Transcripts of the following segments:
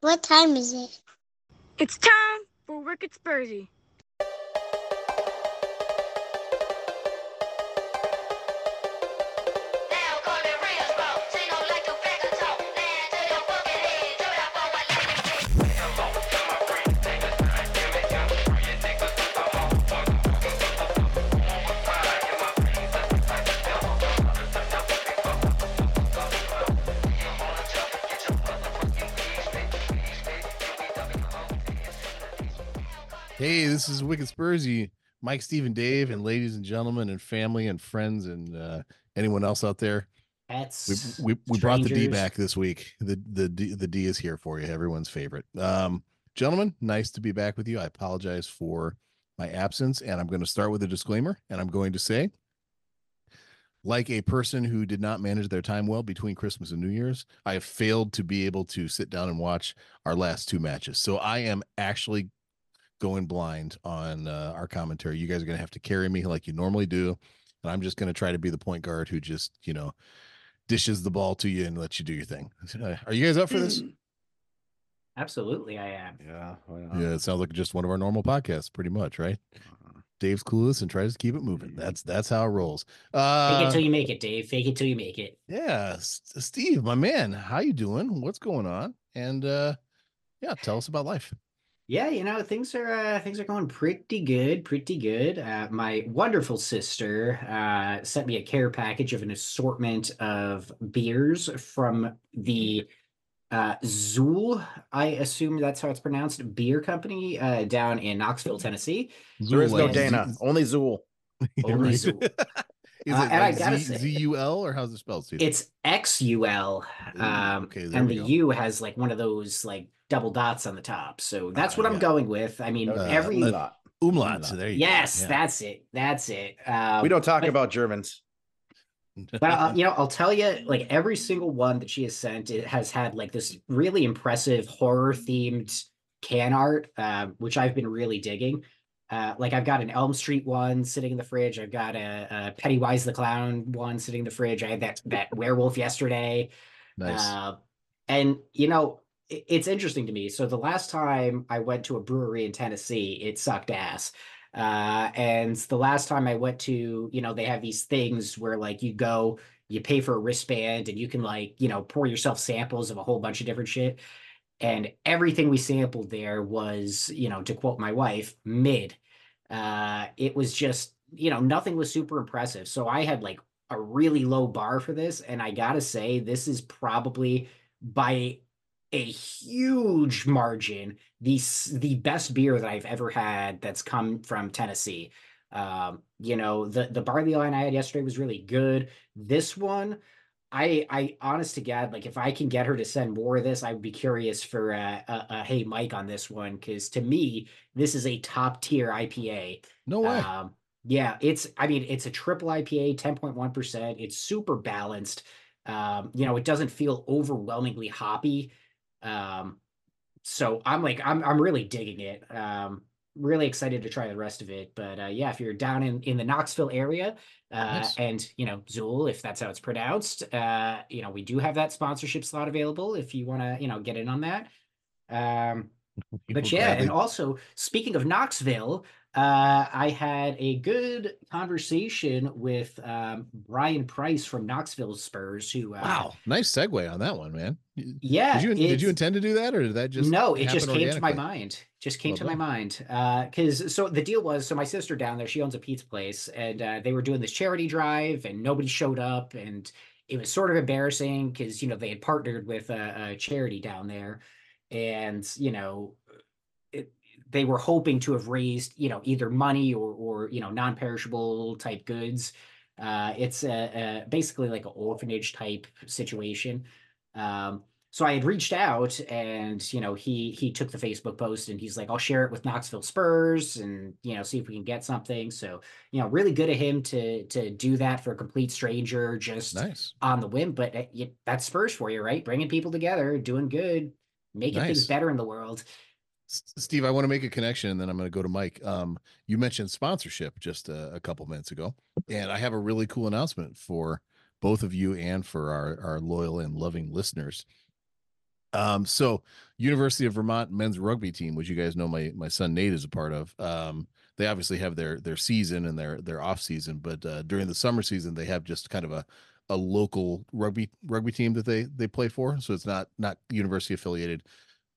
What time is it? It's time for Wicked Spursy. This is Wicked Spursy, Mike, Steve, and Dave, and ladies and gentlemen, and family and friends, and uh, anyone else out there. Pets. We we, we brought the D back this week. The the D, the D is here for you, everyone's favorite. Um, gentlemen, nice to be back with you. I apologize for my absence, and I'm going to start with a disclaimer, and I'm going to say, like a person who did not manage their time well between Christmas and New Year's, I have failed to be able to sit down and watch our last two matches. So I am actually going blind on uh, our commentary. You guys are going to have to carry me like you normally do. And I'm just going to try to be the point guard who just, you know, dishes the ball to you and lets you do your thing. Uh, Are you guys up for this? Absolutely, I am. Yeah. Yeah, it sounds like just one of our normal podcasts, pretty much, right? Uh-huh. Dave's clueless and tries to keep it moving. That's that's how it rolls. Fake Uh, it till you make it, Dave. Fake it till you make it. yeah, S- Steve, my man, how you doing? What's going on? And uh, yeah, tell us about life. Yeah, you know things are uh, things are going pretty good, pretty good. Uh, my wonderful sister uh, sent me a care package of an assortment of beers from the uh, Zool, I assume that's how it's pronounced, beer company uh, down in Knoxville, Tennessee. There is no Zool. Dana, only Zool. You're Only right. Zool. Is Uh, it and like gotta say- Z-U-L or how's it spelled, Steve? It's X U L, Ooh, um, okay, and the go. U has like one of those like double dots on the top. So that's Ah, what I'm going with. I mean, Uh, every uh, Not. Umlaut. Umlaut. There you go. yes, Yeah. that's it. That's it. Um, we don't talk but- about Germans. but uh, you know, I'll tell you, like every single one that she has sent, it has had like this really impressive horror themed can art, um, which I've been really digging. Uh, like I've got an Elm Street one sitting in the fridge. I've got a, a Pennywise the Clown one sitting in the fridge. I had that that werewolf yesterday. nice. Uh, and you know, i- it's interesting to me. So the last time I went to a brewery in Tennessee, it sucked ass. Uh, and the last time I went to, you know, they have these things where like you go, you pay for a wristband, and you can like, you know, pour yourself samples of a whole bunch of different shit. And everything we sampled there was, you know, to quote my wife, mid. Uh, it was just, you know, nothing was super impressive. So I had like a really low bar for this, and I gotta say, this is probably by a huge margin the the best beer that I've ever had that's come from Tennessee. Um, you know, the the barley wine I had yesterday was really good. This one, I I honest to God, like if I can get her to send more of this, I would be curious for uh, a, a hey Mike on this one because to me this is a top tier IPA. no way. Um, yeah, it's I mean it's a triple IPA, 10.1%. It's super balanced. Um, you know, it doesn't feel overwhelmingly hoppy. Um, so I'm like I'm I'm really digging it. Um, really excited to try the rest of it. But uh, yeah, if you're down in in the Knoxville area, uh, Nice. and you know Zool, if that's how it's pronounced, uh, you know we do have that sponsorship slot available if you want to you know get in on that. Um, but yeah, gladly- and also speaking of Knoxville, uh, I had a good conversation with um, Brian Price from Knoxville Spurs, who uh, wow, nice segue on that one, man. Yeah, Did you did you intend to do that, or did that just no, it just came to my mind. Just came to my mind. Uh, because so the deal was, so my sister down there, she owns a pizza place, and uh, they were doing this charity drive, and nobody showed up, and it was sort of embarrassing because you know they had partnered with a, a charity down there, and you know, they were hoping to have raised you know either money or or you know non-perishable type goods. Uh, it's a, a basically like an orphanage type situation. Um, so I had reached out and you know he he took the Facebook post and he's like I'll share it with Knoxville Spurs and you know see if we can get something. So you know really good of him to to do that for a complete stranger just Nice. on the whim. But uh, y- that's Spurs for you, right? Bringing people together, doing good, making Nice. things better in the world. Steve, I want to make a connection, and then I'm going to go to Mike. Um, you mentioned sponsorship just a, a couple minutes ago, and I have a really cool announcement for both of you and for our our loyal and loving listeners. Um, so University of Vermont men's rugby team, which you guys know my my son Nate is a part of. Um, they obviously have their their season and their their off season, but uh, during the summer season they have just kind of a a local rugby rugby team that they they play for. So it's not not university affiliated,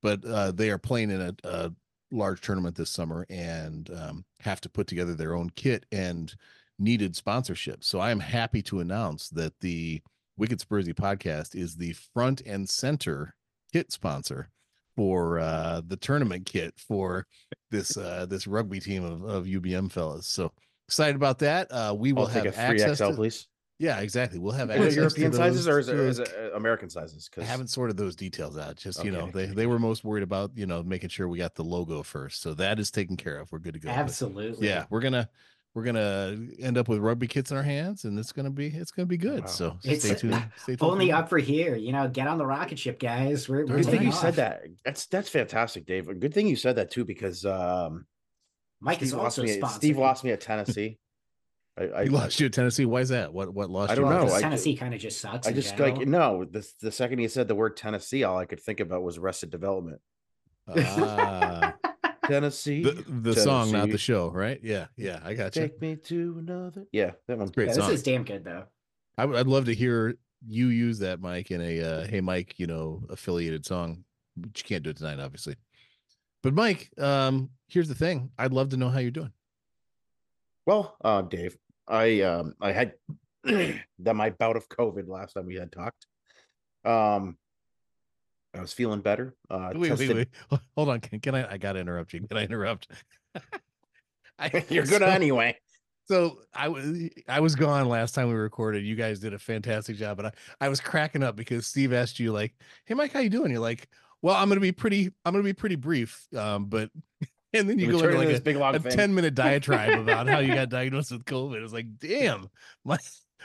but uh, they are playing in a, a large tournament this summer and um, have to put together their own kit and needed sponsorship. So I am happy to announce that the Wicked Spursy podcast is the front and center kit sponsor for uh the tournament kit for this uh this rugby team of, of UVM fellas. So excited about that. Uh we will have a free access XL, to- please. Yeah, exactly. We'll have access European to sizes or is it, to is those- it uh, American sizes? I Because haven't sorted those details out. Just you know, they they were most worried about you know making sure we got the logo first. So that is taken care of. We're good to go. But Absolutely. yeah, we're gonna we're gonna end up with rugby kits in our hands, and it's gonna be it's gonna be good. Wow. So It's stay tuned. Stay tuned. Only up for here. You know, get on the rocket ship, guys. We're, we're good thing taking you said that. That's that's fantastic, Dave. Good thing you said that too, because um, Mike is Steve lost also me. Steve lost me at Tennessee. I, I You lost you at Tennessee. Why is that? What what lost you? I don't at know. Tennessee kind of just sucks. I just general. like no. The the second he said the word Tennessee, all I could think about was Arrested Development. Ah, Tennessee, the the song, not the show, right? Yeah, yeah. I got you. take me to another. Yeah, that one's Great Yeah, song. this is damn good though. I would I'd love to hear you use that, Mike, in a uh, hey Mike, you know, affiliated song. But you can't do it tonight, obviously. But Mike, um, here's the thing. I'd love to know how you're doing. Well, uh, Dave, I um I had that my bout of COVID last time we had talked. Um, I was feeling better. Uh, wait, tested- wait, wait. Hold on. Can, can I? I gotta interrupt you. Can I interrupt? I, You're good so- anyway. So I was I was gone last time we recorded. You guys did a fantastic job, but I, I was cracking up because Steve asked you like, "Hey Mike, how you doing?" You're like, "Well, I'm gonna be pretty. I'm gonna be pretty brief." Um, but and then you go into like this a, big long a 10 minute diatribe about how you got diagnosed with COVID. It's like, damn, Mike,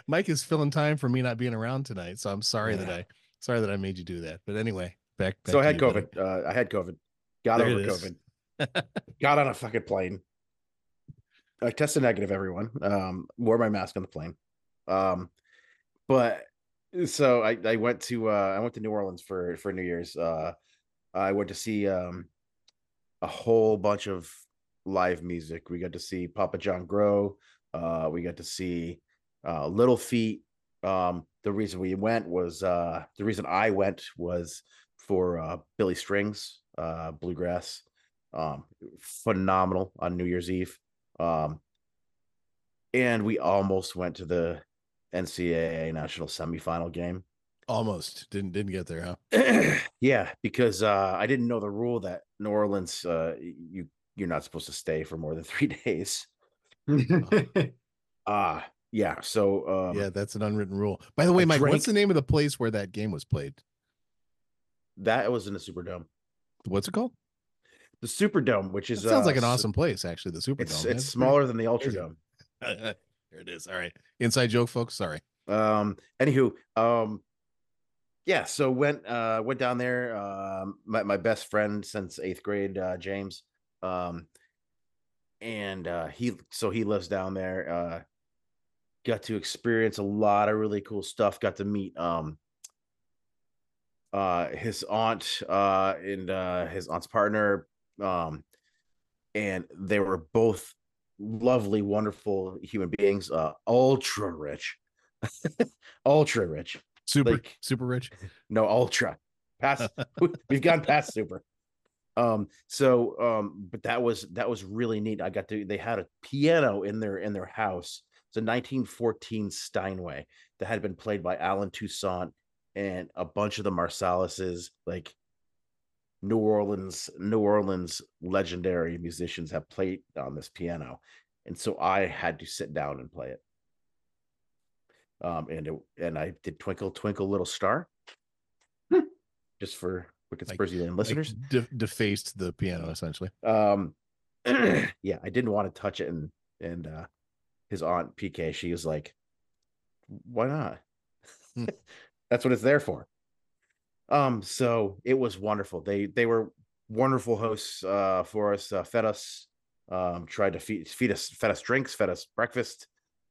Mike is filling time for me not being around tonight. So I'm sorry that I sorry that I made you do that. But anyway, back. back So I had. COVID. Uh, I had COVID. Got There over. COVID. Got on a fucking plane. I tested negative. Everyone. Um, wore my mask on the plane. Um, but so I I went to uh I went to New Orleans for for New Year's. Uh, I went to see um a whole bunch of live music. We got to see Papa John Gros. Uh, we got to see uh, Little Feat. Um, the reason we went was uh, the reason I went was for uh, Billy Strings, uh, bluegrass. Um, phenomenal on New Year's Eve. Um, and we almost went to the NCAA national semifinal game. Almost didn't didn't get there, huh? yeah, because uh, I didn't know the rule that New Orleans, uh, you you're not supposed to stay for more than three days. Ah, yeah. So um, yeah, that's an unwritten rule. By the way, I Mike, drank- what's the name of the place where that game was played? that was in the Superdome. What's it called? The Superdome, which is That sounds like uh, an s- awesome place, actually. The Superdome. It's That's it's pretty- smaller than the crazy. Ultradome. there it is. All right, inside joke, folks. Sorry. Um, anywho, um, yeah. So went uh went down there. Um, my my best friend since eighth grade, uh, James. Um, and uh, he so he lives down there. Uh, got to experience a lot of really cool stuff. Got to meet um uh his aunt uh and uh his aunt's partner um and they were both lovely wonderful human beings uh ultra rich ultra rich Super Like- super rich. no ultra. Past we've gone past super. Um so um but that was that was really neat. I got to they had a piano in their in their house. It's a 1914 steinway that had been played by allen toussaint and a bunch of the marsalises like new orleans new orleans legendary musicians have played on this piano. And so i had to sit down and play it um and it, and i did twinkle twinkle little star. Just for wicked Like- Spursy Like, listeners. de- defaced the piano essentially. um yeah i didn't want to touch it and and uh his aunt pk she was like why not? Hmm. that's what it's there for. Um so it was wonderful. They they were wonderful hosts uh for us uh, fed us um tried to feed feed us fed us drinks fed us breakfast.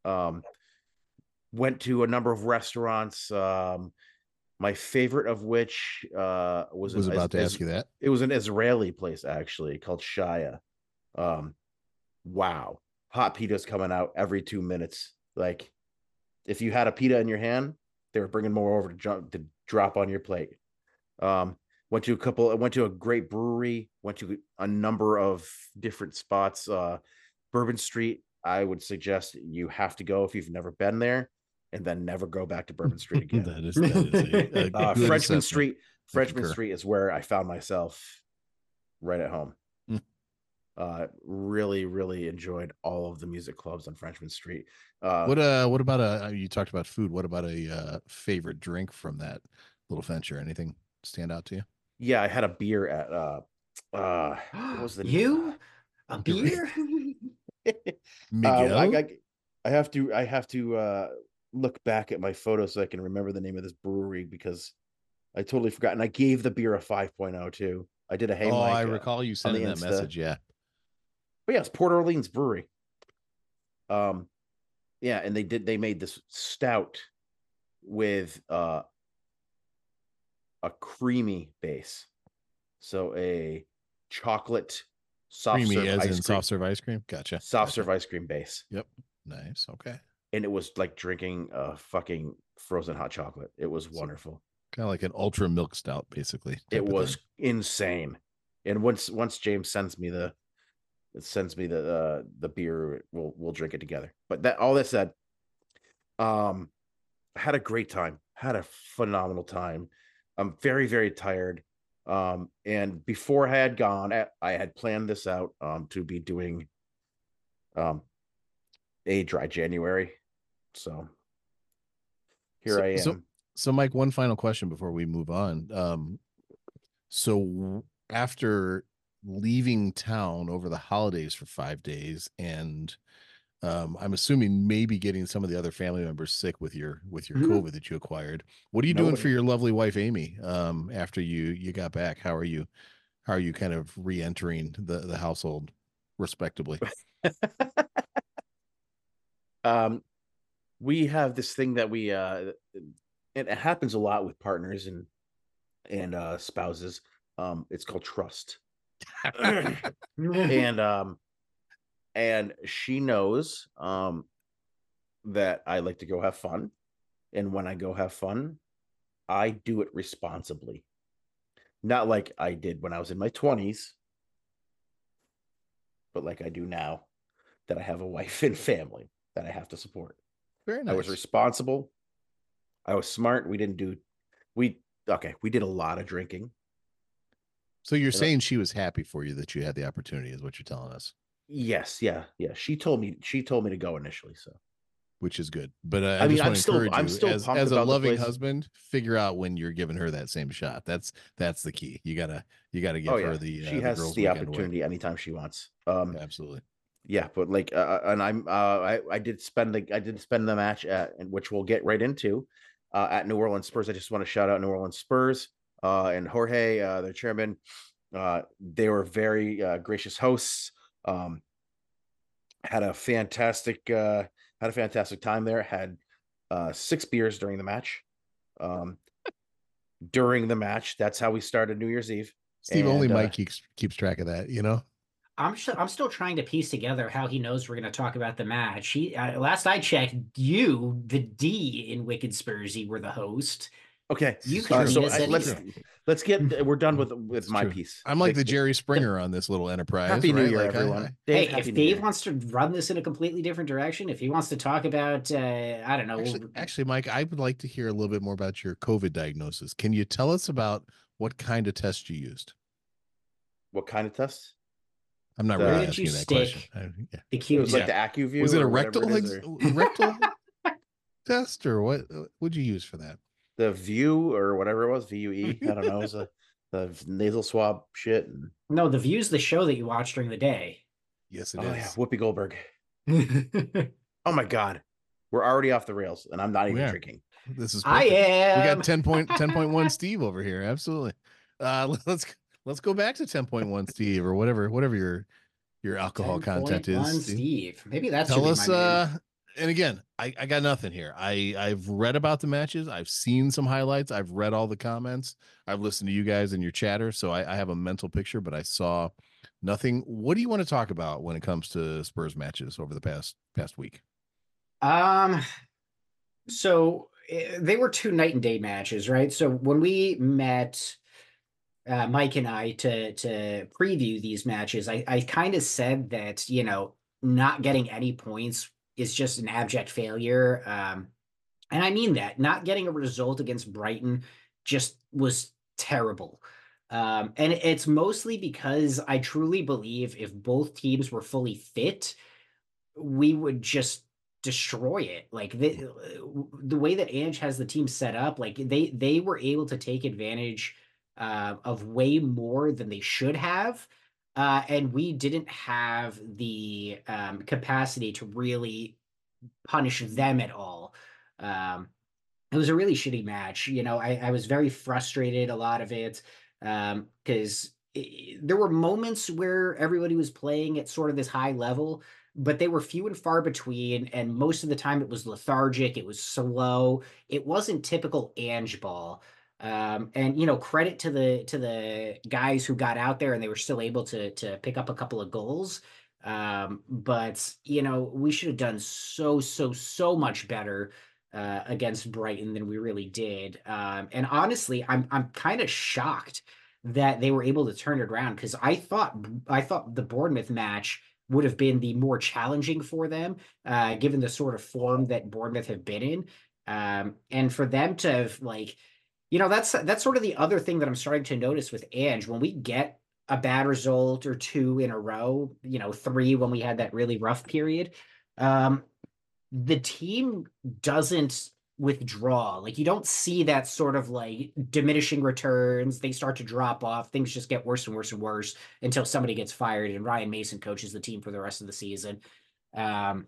Um went to a number of restaurants um My favorite of which uh, was was an, about to is- ask you that. It was an Israeli place actually called Shaya. Um, wow, hot pitas coming out every two minutes. Like, if you had a pita in your hand, they were bringing more over to jump to drop on your plate. Um, went to a couple. Went to a great brewery. Went to a number of different spots. Uh, Bourbon Street. I would suggest you have to go if you've never been there, and then never go back to Bourbon Street again. that is, that is a, a uh, Frenchmen. Street. Frenchmen. Street is where I found myself right at home. Hmm. Uh, really, really enjoyed all of the music clubs on Frenchmen Street. Uh, What uh what about a you talked about food. What about a uh favorite drink from that little venture? Anything stand out to you? yeah, I had a beer at uh, uh, what was the you a beer? Uh, Miguel. I, I, I have to, I have to uh, look back at my photo so I can remember the name of this brewery because I totally forgot. And I gave the beer a 5.0 too. I did a hey, oh, I uh, recall you sending that Insta. message. Yeah. But yeah, it's Port Orleans Brewery. Um, yeah, and they did they made this stout with uh a creamy base, so a chocolate soft Creamy serve as ice in cream, soft serve ice cream. Gotcha. soft gotcha. serve ice cream base, Yep. Nice. Okay. And it was like drinking a fucking frozen hot chocolate. It was wonderful. Kind of like an ultra milk stout, basically. It was insane. And once once James sends me the sends me the uh, the beer, we'll we'll drink it together. But that all that said, um, had a great time. Had a phenomenal time. I'm very very tired. Um, and before I had gone, I, I had planned this out um to be doing um a dry January. So here So- I am. so- So, Mike, one final question before we move on. Um, so after leaving town over the holidays for five days, and um, I'm assuming maybe getting some of the other family members sick with your with your Mhm. COVID that you acquired. What are you doing for your lovely wife Amy? Um, after you you got back, how are you? How are you kind of re-entering the the household respectably? um we have this thing that we uh it, it happens a lot with partners and and uh spouses. Um it's called trust. And um and she knows um that i like to go have fun. And when i go have fun i do it responsibly. Not like i did when i was in my 20s but like i do now that i have a wife and family that i have to support Very I was responsible. I was smart. We didn't do we okay, we did a lot of drinking. So you're saying she was happy for you that you had the opportunity, is what you're telling us. Yes, yeah, yeah. She told me she told me to go initially, so which is good. But uh, I, I mean, just I'm want to still- encourage I'm you still as, as a loving husband, figure out when you're giving her that same shot. That's that's the key. You gotta you gotta give oh her yeah, the uh, she has girls' the away. opportunity anytime she wants. Um Absolutely. Yeah, but like uh, and I'm uh I I did spend the I did spend the match at which we'll get right into uh at New Orleans Spurs. I just want to shout out New Orleans Spurs uh and Jorge, uh their chairman. Uh they were very uh gracious hosts. Um had a fantastic uh had a fantastic time there. Had uh six beers during the match. Um during the match. That's how we started New Year's Eve. Steve, only And, uh, Mike keeps keeps track of that. You know. I'm st- I'm still trying to piece together how he knows we're going to talk about the match. He uh, last I checked, you, the D in Wicked Spursy, were the host. Okay. You can so miss I- let's let's get we're done with with It's my true. piece. I'm like the Jerry Springer on this little enterprise. Happy New? Year, Like, everyone. I- Dave, hey, if Dave Year. wants to run this in a completely different direction, if he wants to talk about, uh, I don't know, actually, actually, Mike, I would like to hear a little bit more about your COVID diagnosis. Can you tell us about what kind of test you used? what kind of test? I'm not Uh, really Where did you asking that question. stick I- yeah. the It Q. was like the AccuView. Was it a rectal it is, or rectal test or what? Would you use for that? the View or whatever it was? VUE. I don't know. It was a the nasal swab shit. And, No, the view's the show that you watch during the day. Yes, it oh is. yeah, Whoopi Goldberg. Oh my god, we're already off the rails, and I'm not even We drinking. This is perfect. am. we got 10 point 10.1 Steve over here. Absolutely. Uh let's let's go back to 10.1 Steve or whatever whatever your your alcohol content 10.1 is. Steve. Steve. Maybe that's Tell us uh and again, I, I got nothing here. I I've read about the matches. I've seen some highlights. I've read all the comments. I've listened to you guys and your chatter, so I, I have a mental picture. But I saw nothing. What do you want to talk about when it comes to Spurs matches over the past past week? Um, so eh, they were two night and day matches, right? So when we met, uh, Mike and I to to preview these matches, I I kind of said that you know not getting any points is just an abject failure. Um, and I mean that not getting a result against Brighton just was terrible. Um, and it's mostly because I truly believe if both teams were fully fit, we would just destroy it. Like the the way that Ange has the team set up, like they they were able to take advantage uh, of way more than they should have. Uh, and we didn't have the um, capacity to really punish them at all. Um, it was a really shitty match. You know, I, I was very frustrated a lot of it because um, there were moments where everybody was playing at sort of this high level, but they were few and far between. And most of the time it was lethargic, it was slow, it wasn't typical Ange ball. Um, and you know, credit to the to the guys who got out there and they were still able to to pick up a couple of goals. Um, but you know, we should have done so so so much better uh, against Brighton than we really did. Um, and honestly, I'm I'm kind of shocked that they were able to turn it around because I thought I thought the Bournemouth match would have been the more challenging for them, uh, given the sort of form that Bournemouth have been in. Um, and for them to have like you know, that's that's sort of the other thing that I'm starting to notice with Ange. When we get a bad result or two in a row, you know, three when we had that really rough period, um, the team doesn't withdraw. Like you don't see that sort of like diminishing returns. They start to drop off. Things just get worse and worse and worse until somebody gets fired and Ryan Mason coaches the team for the rest of the season. Um,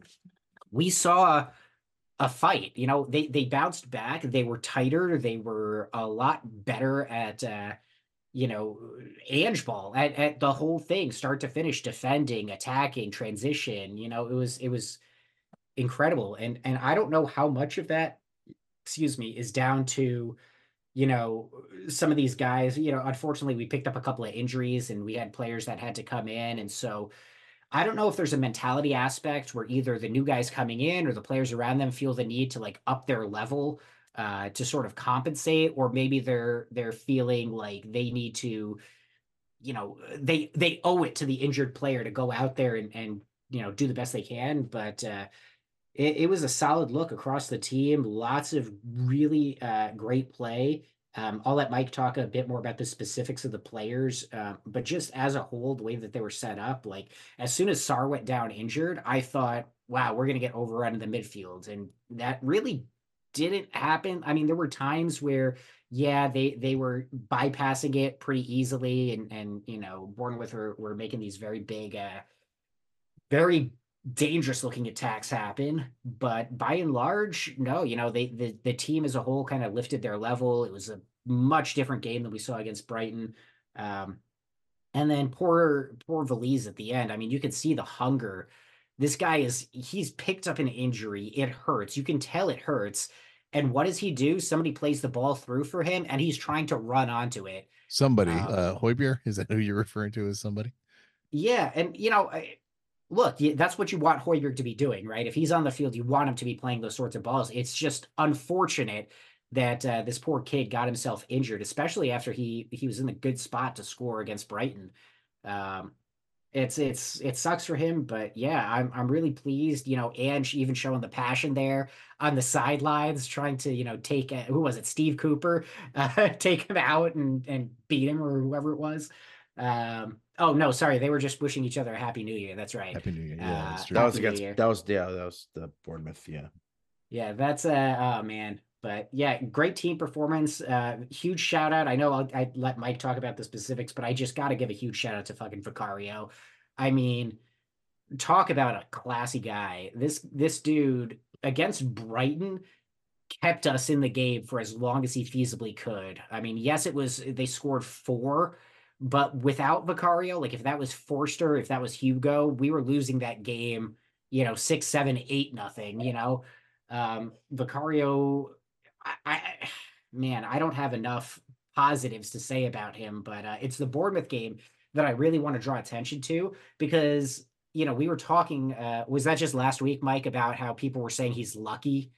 we saw a fight. You know, they they bounced back. They were tighter. They were a lot better at uh, you know, Ange ball at, at the whole thing, start to finish, defending, attacking, transition. You know, it was it was incredible. And and I don't know how much of that, excuse me, is down to you know some of these guys you know unfortunately we picked up a couple of injuries and we had players that had to come in and so I don't know if there's a mentality aspect where either the new guys coming in or the players around them feel the need to like up their level uh, to sort of compensate, or maybe they're they're feeling like they need to, you know, they they owe it to the injured player to go out there and and you know do the best they can. But uh, it, it was a solid look across the team. Lots of really uh, great play. Um, I'll let Mike talk a bit more about the specifics of the players, uh, but just as a whole, the way that they were set up, like as soon as Sarr went down injured, I thought, wow, we're going to get overrun in the midfield. And that really didn't happen. I mean, there were times where, yeah, they they were bypassing it pretty easily, and and you know, Bournemouth were were making these very big, uh, very dangerous looking attacks happen but by and large no you know they the, the team as a whole kind of lifted their level it was a much different game than we saw against brighton. Um and then poor poor Veliz at the end. I mean you could see the hunger. This guy is he's picked up an injury. It hurts. You can tell it hurts. And what does he do? Somebody plays the ball through for him and he's trying to run onto it. Somebody um, uh Højbjerg, is that who you're referring to as somebody? Yeah and you know look, that's what you want Højbjerg to be doing, right? If he's on the field, you want him to be playing those sorts of balls. It's just unfortunate that uh, this poor kid got himself injured, especially after he he was in a good spot to score against Brighton. Um, it's it's it sucks for him, but yeah, I'm I'm really pleased. You know, and even showing the passion there on the sidelines, trying to you know take uh, who was it, Steve Cooper, uh, take him out and and beat him or whoever it was. Um, Oh no, sorry. They were just wishing each other a happy new year. That's right. Happy New Year. Yeah, Uh, that's true. That was against that was yeah, that was the Bournemouth, yeah. Yeah, that's uh oh man. But yeah, great team performance. Uh huge shout out. I know I'll, I let Mike talk about the specifics, but I just got to give a huge shout out to fucking Vicario. I mean, talk about a classy guy. This this dude against Brighton kept us in the game for as long as he feasibly could. I mean, yes, it was they scored four, but without Vicario, like if that was Forster, if that was Hugo, we were losing that game you know, six, seven, eight, nothing, you know. Um, Vicario, I, I man, I don't have enough positives to say about him, but uh, it's the Bournemouth game that I really want to draw attention to because you know we were talking. Uh, was that just last week, Mike, about how people were saying he's lucky?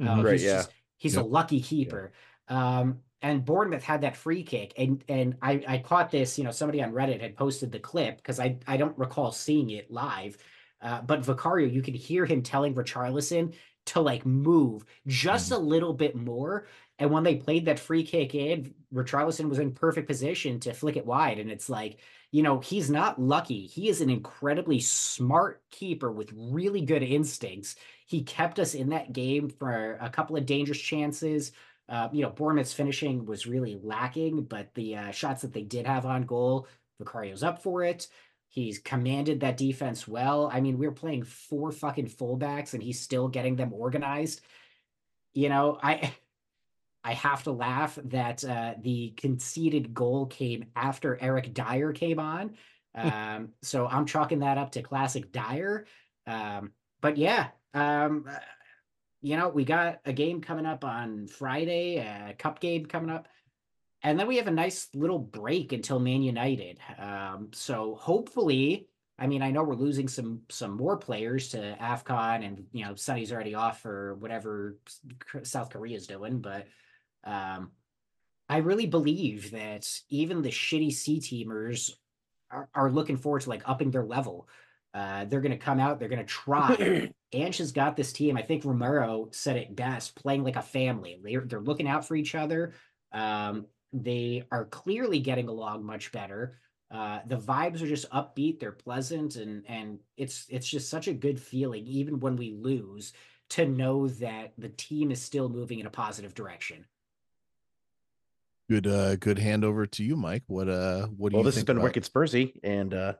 Mhm. Uh, Right, he's yeah. just- he's Yep. a lucky keeper. Um, and Bournemouth had that free kick, and and I I caught this. You know, somebody on Reddit had posted the clip because I I don't recall seeing it live. Uh, but Vicario, you could hear him telling Richarlison to like move just a little bit more. And when they played that free kick in, Richarlison was in perfect position to flick it wide. And it's like, you know, he's not lucky. He is an incredibly smart keeper with really good instincts. He kept us in that game for a couple of dangerous chances. Uh, you know, Bournemouth's finishing was really lacking, but the uh, shots that they did have on goal, Vicario's up for it. He's commanded that defense well. I mean, we we're playing four fucking fullbacks and he's still getting them organized. You know, I I have to laugh that uh, the conceded goal came after Eric Dier came on. Um, so I'm chalking that up to classic Dier. Um, but yeah, um, uh, you know, we got a game coming up on Friday, a cup game coming up. And then we have a nice little break until Man United. Um, so hopefully, I mean, I know we're losing some some more players to AFCON, and you know, Sonny's already off for whatever South Korea's doing, but um, I really believe that even the shitty C teamers are, are looking forward to like upping their level. Uh, they're going to come out. They're going to try. Ange has got this team. I think Romero said it best, playing like a family. They're they're looking out for each other. Um, they are clearly getting along much better. Uh, the vibes are just upbeat. They're pleasant, and and it's it's just such a good feeling, even when we lose, to know that the team is still moving in a positive direction. Good uh good handover to you, Mike. What uh what do you think? Well, you this has think been about- Wicked Spursy, and uh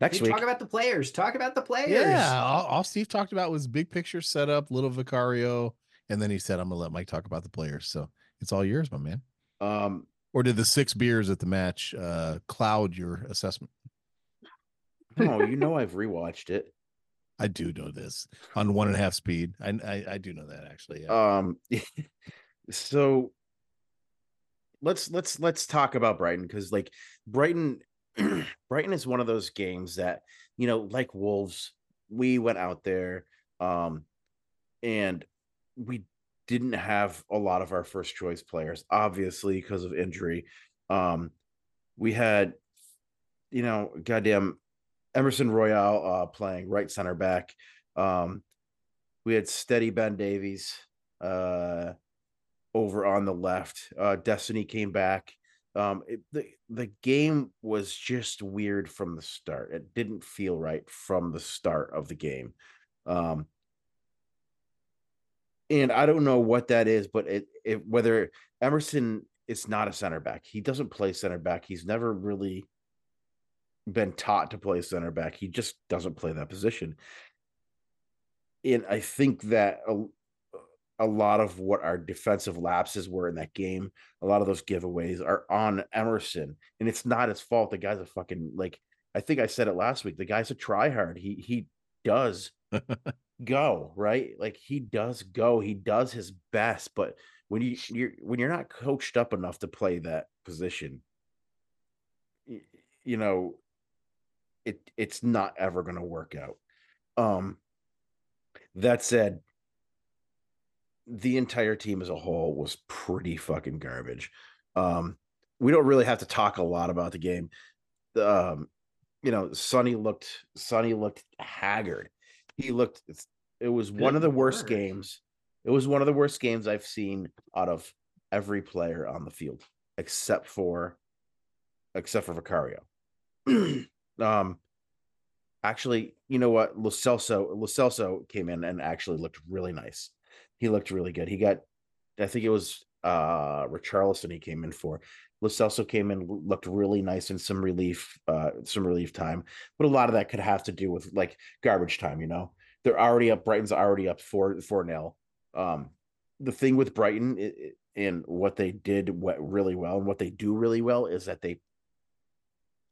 next Hey, week talk about the players. Talk about the players. Yeah, all, all Steve talked about was big picture setup, little Vicario, and then he said, "I'm gonna let Mike talk about the players." So it's all yours, my man. Um Or did the six beers at the match uh cloud your assessment? oh, you know I've rewatched it. I do know this on one and a half speed. I I, I do know that actually. Yeah. Um so let's let's let's talk about Brighton because like Brighton Brighton is one of those games that you know like Wolves we went out there um and we didn't have a lot of our first choice players obviously because of injury um we had you know goddamn Emerson Royal uh playing right center back um we had steady Ben Davies uh over on the left. Uh Destiny came back. Um it, the the game was just weird from the start. It didn't feel right from the start of the game. Um and I don't know what that is, but it, it whether Emerson is not a center back. He doesn't play center back. He's never really been taught to play center back. He just doesn't play that position. And I think that a, a lot of what our defensive lapses were in that game, a lot of those giveaways are on Emerson, and it's not his fault. The guy's a fucking like I think I said it last week. The guy's a tryhard. He he does go right, like he does go. He does his best, but when you you're when you're not coached up enough to play that position, y- you know, it it's not ever going to work out. Um, that said, the entire team as a whole was pretty fucking garbage. Um, we don't really have to talk a lot about the game. Um, you know, Sonny looked Sonny looked haggard. He looked it was one of the worst word. games. It was one of the worst games I've seen out of every player on the field, except for except for Vicario. um actually, you know what? Lo Celso, Lo Celso came in and actually looked really nice. He looked really good. He got, I think it was uh Richarlison he came in for. Lo Celso came in, looked really nice in some relief, uh, some relief time. But a lot of that could have to do with like garbage time, you know. They're already up, Brighton's already up four four nil. Um the thing with Brighton and what they did what really well and what they do really well is that they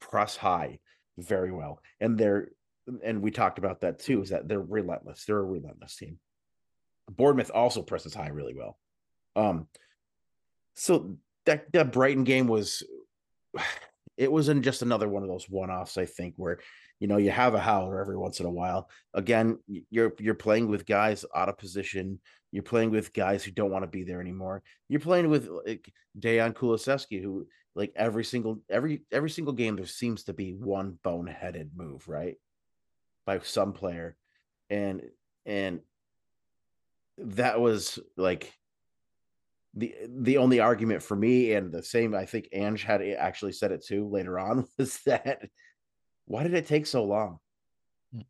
press high very well and they're and we talked about that too, is that they're relentless. They're a relentless team. Bournemouth also presses high really well. Um, so that that Brighton game was, it wasn't just another one of those one offs. I think where you know you have a howler every once in a while. Again, you're you're playing with guys out of position. You're playing with guys who don't want to be there anymore. You're playing with like Dejan Kulusevski, who like every single every every single game there seems to be one boneheaded move, right? By some player. And and that was like the the only argument for me and the same I think Ange had actually said it too later on was that why did it take so long? Hmm.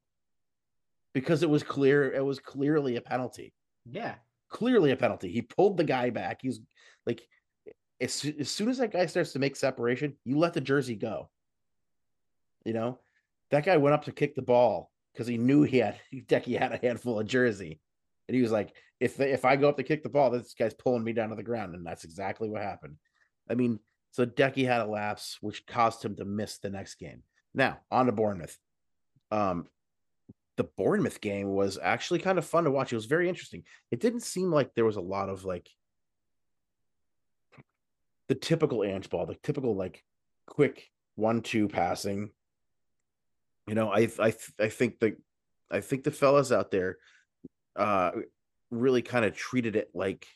Because it was clear it was clearly a penalty Yeah. clearly a penalty. He pulled the guy back. He's like, as, as soon as that guy starts to make separation, you let the jersey go. You know, that guy went up to kick the ball because he knew he had Deki had a handful of jersey, and he was like, if if I go up to kick the ball, this guy's pulling me down to the ground, and that's exactly what happened. I mean, so Deki had a lapse, which caused him to miss the next game. Now on to Bournemouth. Um, the Bournemouth game was actually kind of fun to watch. It was very interesting. It didn't seem like there was a lot of like the typical Ange ball, the typical like quick one-two passing. You know, I I I think the I think the fellas out there uh really kind of treated it like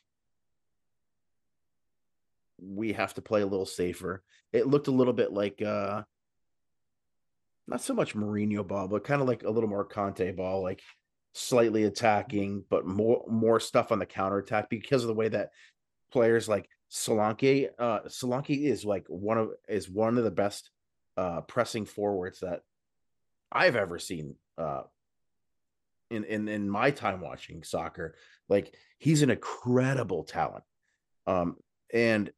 we have to play a little safer. It looked a little bit like uh not so much Mourinho ball, but kind of like a little more Conte ball, like slightly attacking, but more more stuff on the counter attack because of the way that players like Solanke, uh Solanke is like one of is one of the best uh pressing forwards that I've ever seen uh in in in my time watching soccer. Like he's an incredible talent. Um and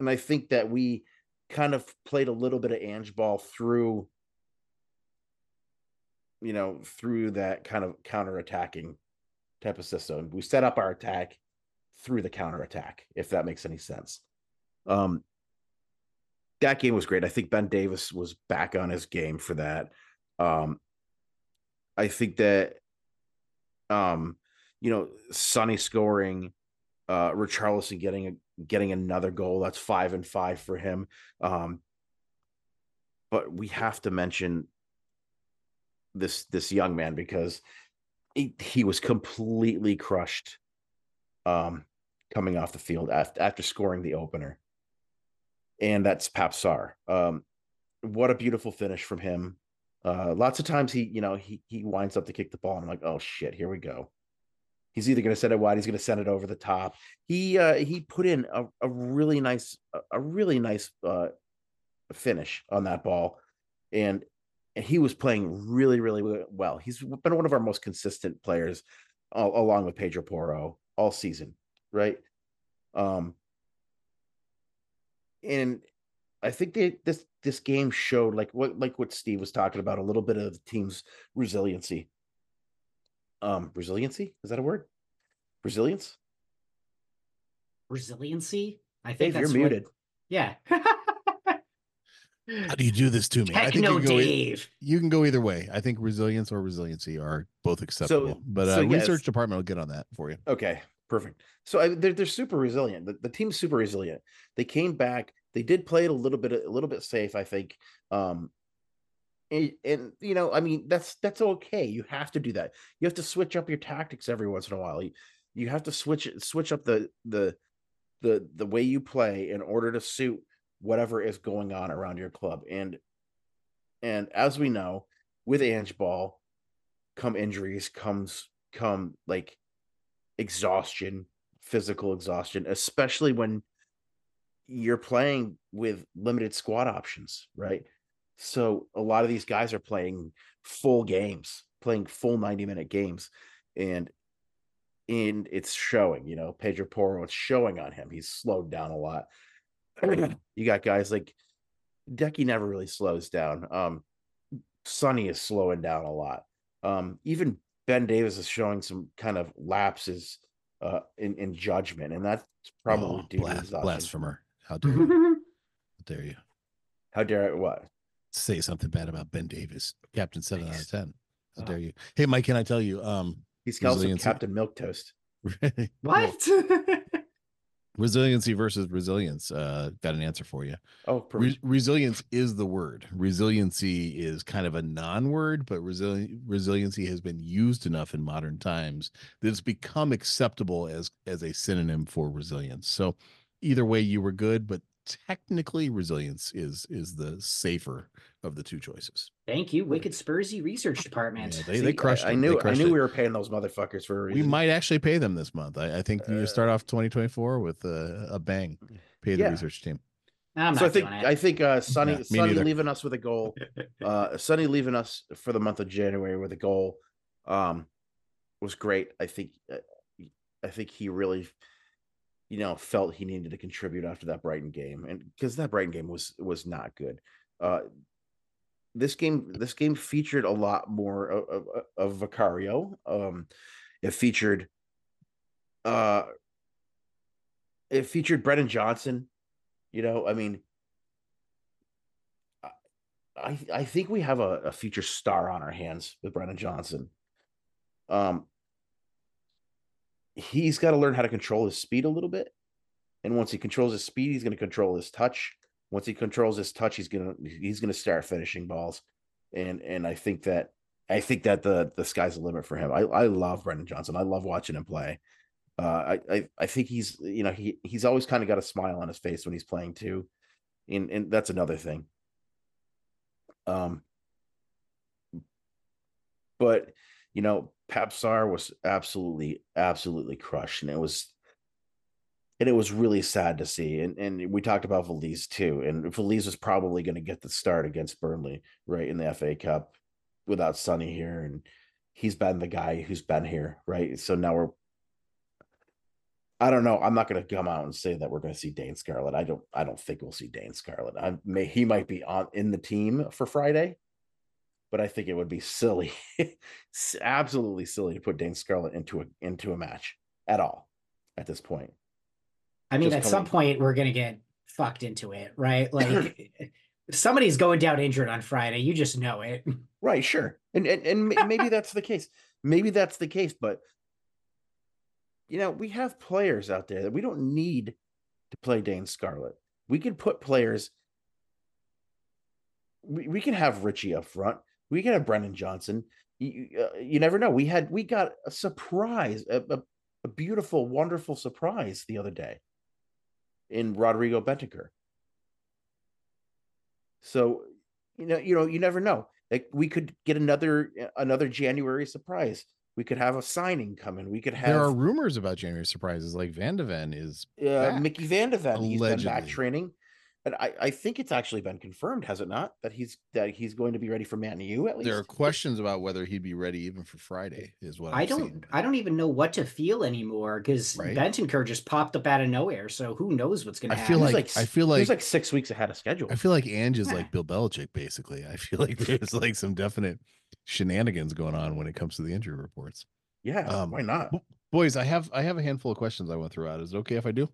and I think that we kind of played a little bit of Ange ball through you know, through that kind of counter attacking type of system. We set up our attack through the counter attack, if that makes any sense. Um, that game was great. I think Ben Davies was back on his game for that. Um, I think that, um, you know, Sonny scoring, uh, Richarlison getting a, getting another goal. That's five and five for him. Um, but we have to mention this this young man because he, he was completely crushed um coming off the field after, after scoring the opener and that's Pape Sarr. Um what a beautiful finish from him. Uh lots of times he, you know, he he winds up to kick the ball and I'm like, "Oh shit, here we go." He's either going to send it wide, he's going to send it over the top. He uh he put in a, a really nice a really nice uh finish on that ball and and he was playing really, really well. He's been one of our most consistent players, all, along with Pedro Porro all season, right? Um, and I think they, this this game showed like what like what Steve was talking about a little bit of the team's resiliency. Um, resiliency is that a word? Resilience. Resiliency. I think Dave, you're what- muted. Yeah. How do you do this to me? I think you Techno can, go, e- you can go either way. I think resilience or resiliency are both acceptable. but uh, so yes. research department will get on that for you. Okay, perfect. So I, they're they're super resilient. The, the team's super resilient. They came back. They did play it a little bit a little bit safe, I think. Um, and, and you know, I mean, that's that's okay. You have to do that. You have to switch up your tactics every once in a while. You, you have to switch switch up the the the the way you play in order to suit whatever is going on around your club. And and as we know, with Ange Ball, come injuries, comes come like exhaustion, physical exhaustion, especially when you're playing with limited squad options, right? So a lot of these guys are playing full games, playing full 90 minute games. And and it's showing, you know, Pedro Porro, it's showing on him. He's slowed down a lot. you got guys like Deki never really slows down. Um Sonny is slowing down a lot. Um, even Ben Davies is showing some kind of lapses uh, in in judgment, and that's probably Oh, due to blas- exhaustion. blasphemer. How dare you? How dare you? How dare I? What? say something bad about Ben Davies, Captain Seven out of Ten. How Oh. dare you? Hey, Mike, can I tell you? Um, He's called Captain Milk Toast. What? resiliency versus resilience. Uh, got an answer for you. Oh, Re- resilience is the word. Resiliency is kind of a non-word, but resili- resiliency has been used enough in modern times that it's become acceptable as as a synonym for resilience. So either way, you were good, but technically, resilience is is the safer of the two choices. Thank you, Wicked Spursy Research Department. Yeah, they, See, they crushed. I, I it. They knew I knew it. we were paying those motherfuckers for a reason. We might actually pay them this month. I, I think you start Uh, off 2024 with a, a bang. Pay the Yeah. research team. I'm so I think I think uh Sonny Yeah, me Sonny neither. leaving us with a goal. Uh Sonny leaving us for the month of January with a goal um was great. I think uh, I think he really you know felt he needed to contribute after that Brighton game and because that Brighton game was was not good. Uh this game this game featured a lot more of, of, of Vicario. Um it featured uh it featured Brennan Johnson. You know, I mean, I I think we have a, a future star on our hands with Brennan Johnson. Um, he's got to learn how to control his speed a little bit, and once he controls his speed, he's going to control his touch. Once he controls his touch, he's gonna he's gonna start finishing balls, and and I think that I think that the the sky's the limit for him. I I love Brennan Johnson. I love watching him play. Uh, I, I I think he's you know he he's always kind of got a smile on his face when he's playing too, and and that's another thing. Um, but you know, Pape Sarr was absolutely absolutely crushed, and it was and it was really sad to see. And and we talked about Veliz too, and Veliz was probably going to get the start against Burnley right in the FA Cup without Sonny here, and he's been the guy who's been here, right? So now we're I don't know. I'm not going to come out and say that we're going to see Dane Scarlett. I don't. I don't think we'll see Dane Scarlett. I may he might be on in the team for Friday, but I think it would be silly, absolutely silly to put Dane Scarlett into a into a match at all at this point. I mean, just at some point we're gonna get fucked into it, right? Like eh, somebody's going down injured on Friday, you just know it. Right, sure. And and, and maybe that's the case. Maybe that's the case, but you know, we have players out there that we don't need to play Dane Scarlett. We can put players we, we can have Richie up front. We can have Brennan Johnson. You, uh, you never know. We had we got a surprise, a, a, a beautiful, wonderful surprise the other day in Rodrigo Bentancur. So, you know, you know, you never know. Like we could get another another January surprise. We could have a signing coming. We could have There are rumors about January surprises, like Van de Ven is uh, Mickey Van de Ven. He's been back training, and I, I think it's actually been confirmed, has it not? That he's that he's going to be ready for Man U at least. there are questions about whether he'd be ready even for Friday, is what I I've don't seen. I don't even know what to feel anymore because Right. Bentancur just popped up out of nowhere. So who knows what's gonna I happen? feel He was like, I s- feel like, was like six weeks ahead of schedule. I feel like Ange is Yeah. like Bill Belichick, basically. I feel like there's like some definite shenanigans going on when it comes to the injury reports. yeah, um, why not? Boys, I have I have a handful of questions I want to throw out. Is it okay if I do?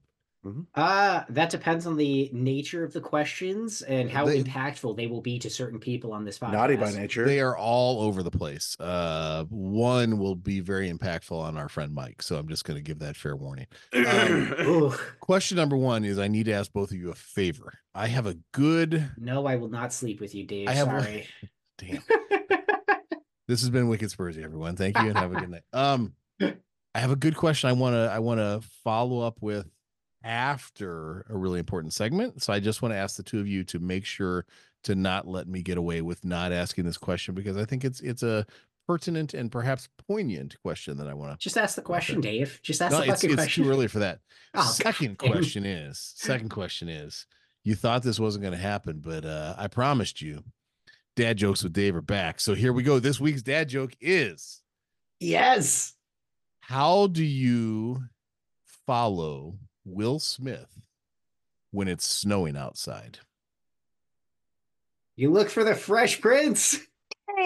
Uh that depends on the nature of the questions and how They- impactful they will be to certain people on this podcast. Naughty by nature. They are all over the place. Uh, one will be very impactful on our friend Mike, so I'm just going to give that fair warning. Um, Question number one is: I need to ask both of you a favor. I have a good. No, I will not sleep with you, Dave. I have one- Sorry. Damn. This has been Wicked Spursy, everyone. Thank you and have a good night. Um, I have a good question. I want to I want to follow up with after a really important segment. So I just want to ask the two of you to make sure to not let me get away with not asking this question because I think it's it's a pertinent and perhaps poignant question that I want to. Just ask the question, Dave. Just ask No, the it's, it's question. too early for that. Oh, second goddamn. question is second question is you thought this wasn't going to happen, but uh, I promised you dad jokes with Dave are back. So here we go. This week's dad joke is Yes. how do you follow Will Smith when it's snowing outside? You look for the Fresh Prince.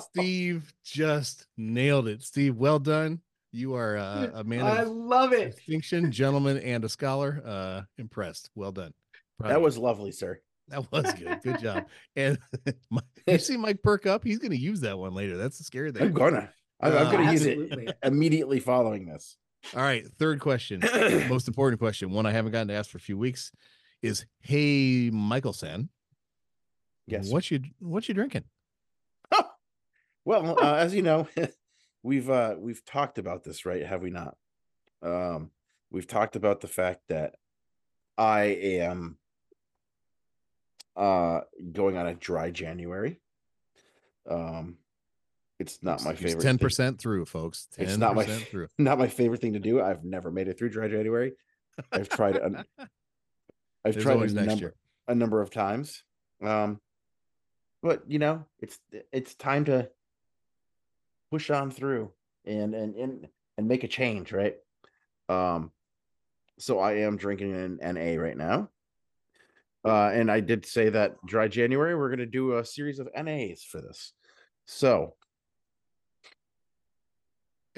Steve just nailed it. Steve, well done. You are uh, a man I of love it. distinction, gentleman, and a scholar. Uh, impressed. Well done. Proud that was lovely, sir. That was good. Good job. And my, you see Mike perk up. He's going to use that one later. That's the scary thing. I'm gonna. I'm, I'm Uh, gonna use it immediately following this. All right. Third question. Most important question. One I haven't gotten to ask for a few weeks is, "Hey, Michaelson, Yes. what you what you drinking?" Well, uh, as you know, we've uh we've talked about this, right? Have we not? Um, we've talked about the fact that I am uh going on a dry January. Um, it's not my favorite. Ten percent through, folks. Ten It's not my through. Not my favorite thing to do. I've never made it through dry January. I've tried. An, I've There's tried a number a number of times. Um, but you know, it's it's time to push on through and and and and make a change, right? Um, so I am drinking an NA right now. Uh, and I did say that dry January, we're going to do a series of NAs for this. So,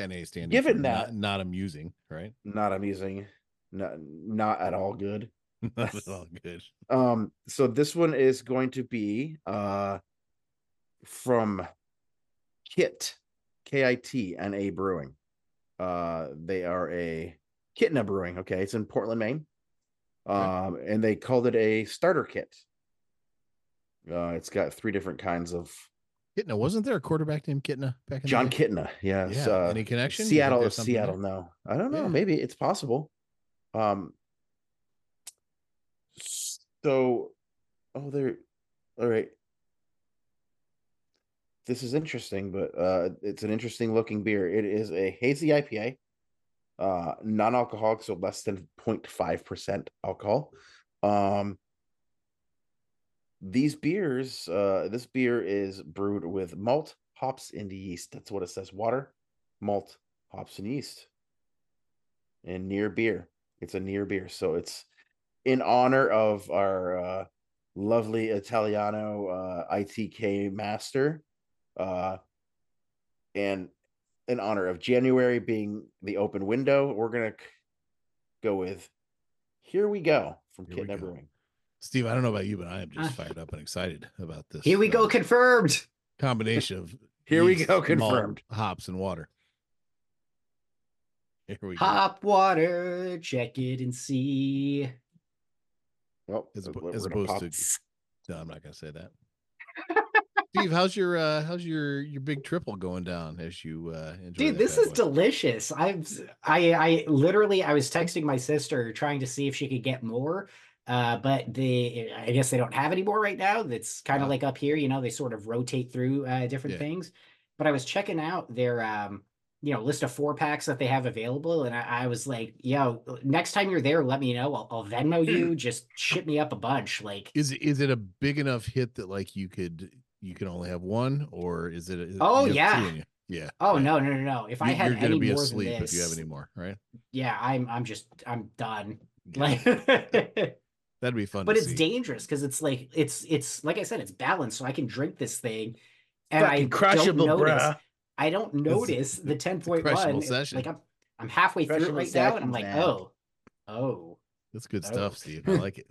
NA standing Given that- not, not amusing, right? not amusing, not, not at all good. Not at all good. Um, so this one is going to be uh from Kit, K I T N A Brewing. Uh, they are a Kitna Brewing. Okay, it's in Portland, Maine. Um, and they called it a starter kit. Uh, it's got three different kinds of Kitna, wasn't there a quarterback named Kitna back in John the day? Kitna. Yes. Yeah. Uh, Any connection? You think Seattle, there? Seattle. No, I don't know. Yeah. Maybe it's possible. Um. So, oh, there. All right. This is interesting, but uh, it's an interesting looking beer. It is a hazy IPA, uh, non-alcoholic, so less than 0.5 percent alcohol. Um. These beers, uh, this beer is brewed with malt, hops, and yeast. That's what it says. Water, malt, hops, and yeast. And near beer. It's a near beer. So it's in honor of our uh, lovely Italiano uh, ITK master. Uh, and in honor of January being the open window, we're going to go with Here We Go from Kitna Brewing. Steve, I don't know about you, but I am just Uh, fired up and excited about this. Here we uh, go, confirmed. combination of Here we yeast, go, malt, confirmed. hops and water. Here we go. Hop water, check it and see. Well, As, oppo- we're as opposed pop- to no, I'm not gonna say that. Steve, how's your uh how's your your big triple going down as you uh enjoy Dude, this is boy? delicious. I've I I literally I was texting my sister trying to see if she could get more. Uh, but they, I guess they don't have any more right now. That's kind of Wow. like up here, you know, they sort of rotate through uh different Yeah. things. But I was checking out their um you know list of four packs that they have available, and I, I was like, yo, next time you're there, let me know. I'll, I'll Venmo you. Just ship me up a bunch. Like, Is it is it a big enough hit that like you could you can only have one or is it Oh, have two yeah. yeah oh no, no, no, no. If I You- had you're gonna any be more asleep than if you have any more right yeah, I'm I'm just I'm done. Yeah, Like. that'd be fun but to it's see. dangerous because it's like it's it's like I said, it's balanced, so I can drink this thing, and I Fucking don't notice. bruh. I don't notice the ten point crushable session. Like I'm I'm halfway through it Crushable right now, and I'm like, man. oh, oh, That's good Oh. stuff, Steve. I like it.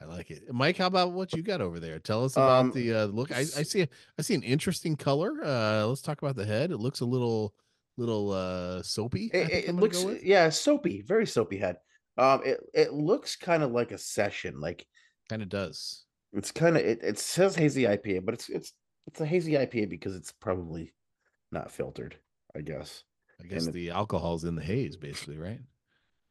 I like it. Mike, how about what you got over there? Tell us about Um, the uh, look. I, I see a, I see an interesting color. Uh, let's talk about the head. It looks a little little uh soapy. It, it- I'm it gonna looks yeah, soapy, very soapy head. Um, it it looks kind of like a session, like kind of does. it's kind of it, it says hazy IPA, but it's it's it's a hazy IPA because it's probably not filtered, I guess. I guess it- the alcohol's in the haze, basically, right?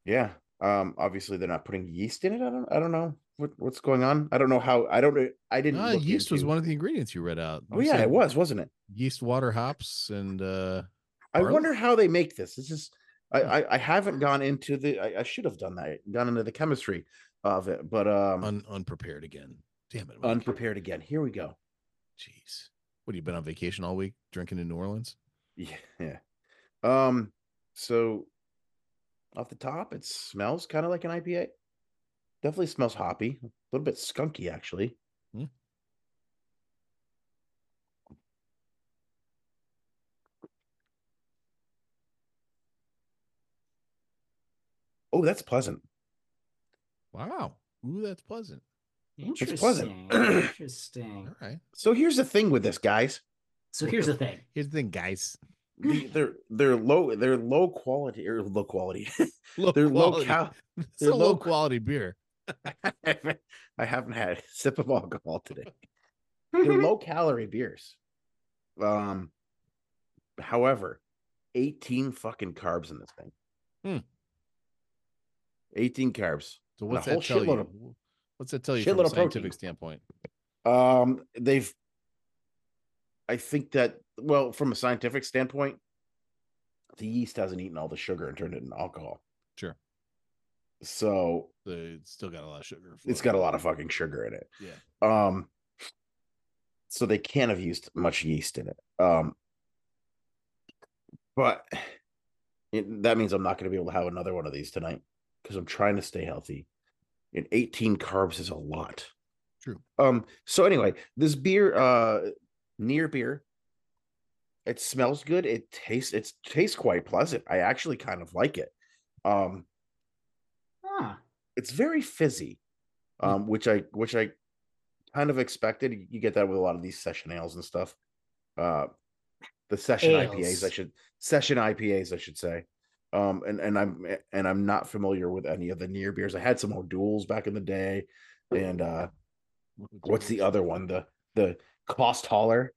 Yeah. Um, obviously they're not putting yeast in it. I don't I don't know what what's going on. I don't know how. I don't. I didn't. Yeast was one of the ingredients you read out. Oh yeah, it was, wasn't it? yeast, water, hops, and uh I Barley? wonder how they make this. It's just I. I haven't gone into the. I, I should have done that. Gone into the chemistry of it, but um, un, unprepared again. Damn it, unprepared again. Here we go. Jeez, what have you been on vacation all week, drinking in New Orleans? Yeah, yeah. Um, so off the top, it smells kind of like an IPA. Definitely smells hoppy, a little bit skunky actually. Oh, that's pleasant. Wow, ooh, that's pleasant. Interesting. It's pleasant. Interesting. All right. So here's the thing with this, guys. So here's the thing. Here's the thing, guys. The- they're they're low they're low quality or low quality. Low they're low quality. cal. It's they're a low low- quality beer. I haven't had a sip of alcohol today. They're low calorie beers. Um, however, 18 fucking carbs in this thing. Hmm. 18 carbs. So what's that tell you? of- What's that tell you from a of protein. scientific standpoint? Um, they've, I think that, well, from a scientific standpoint, the yeast hasn't eaten all the sugar and turned it into alcohol. Sure. So it's still got a lot of sugar. it's got a lot of fucking sugar in it. Yeah. Um, so they can't have used much yeast in it. Um, but it, that means I'm not going to be able to have another one of these tonight because I'm trying to stay healthy. And 18 carbs is a lot. True. Um. So anyway, this beer, uh, near beer, it smells good. It tastes. It tastes quite pleasant. I actually kind of like it. Um, Huh. it's very fizzy, um, which I which I kind of expected. You get that with a lot of these session ales and stuff. Uh, the session IPAs, I should session IPAs, I should say. Um, and and I'm and I'm not familiar with any of the near beers. I had some O'Douls back in the day, and uh, what's the other one? The the Clausthaler.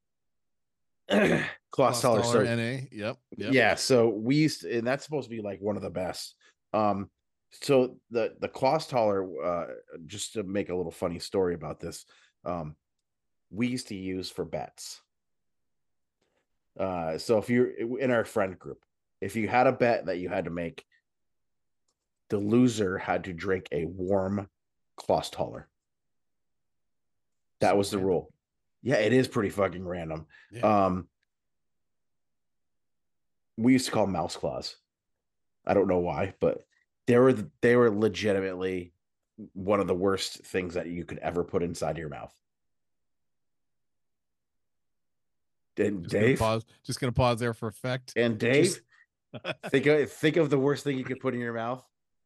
cost Holler. So NA. Yep. yep. yeah, so we used to, and that's supposed to be like one of the best. Um, so the the Clausthaler, uh, just to make a little funny story about this, um, we used to use for bets. Uh, so if you're in our friend group, if you had a bet that you had to make, the loser had to drink a warm Clausthaler. That was the rule. Yeah, it is pretty fucking random. Yeah. Um, we used to call them mouse claws. I don't know why, but they were they were legitimately one of the worst things that you could ever put inside your mouth. And Just gonna Dave pause. Just gonna pause there for effect. and Dave, think of think of the worst thing you could put in your mouth.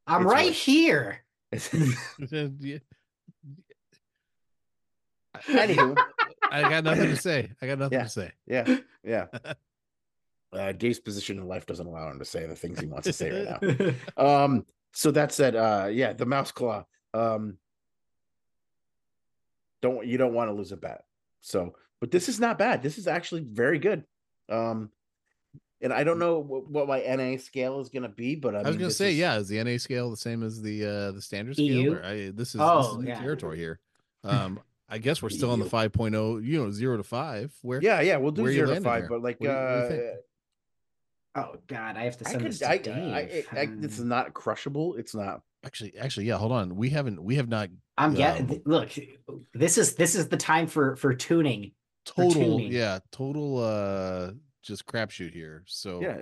I'm It's right worse. here. Anywho, I got nothing to say. I got nothing Yeah. to say. yeah, yeah. Uh, Dave's position in life doesn't allow him to say the things he wants to say right now. Um, so that said, uh, yeah, the mouse claw. Um, don't you don't want to lose a bet. So, but this is not bad. This is actually very good. Um, and I don't know what, what my NA scale is going to be, but I, I, was gonna say, is- yeah, is the NA scale the same as the uh the standard scale? EU? Or I, this is this is Oh, new yeah. territory here. Um, I guess we're still on the EU. 5.0, you know, zero to five. Where yeah, yeah, we'll do where zero to five, here? but like, What do what uh, oh God, I have to I send this could, to I, Dave. I, I, this is Um, not crushable. It's not. actually, actually, yeah. Hold on, we haven't we have not I'm um, getting. Look, this is this is the time for for tuning. For total, tuning. yeah, total, uh, just crapshoot here. So Yeah,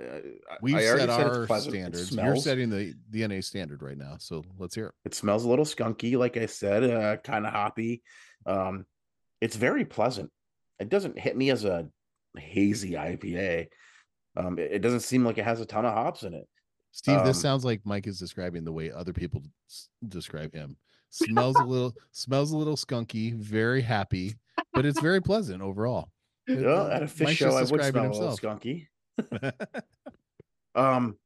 we've set our standards. You're setting the the NA standard right now. So let's hear it. It smells a little skunky, like I said, uh, kind of hoppy. Um, it's very pleasant. It doesn't hit me as a hazy IPA. Um, it, it doesn't seem like it has a ton of hops in it. Steve, this Um, sounds like Mike is describing the way other people s- describe him. Smells a little, smells a little skunky, very happy, but it's very pleasant overall. It- Well, uh, at a Phish Mike's show, I would describing smell a little skunky. Um,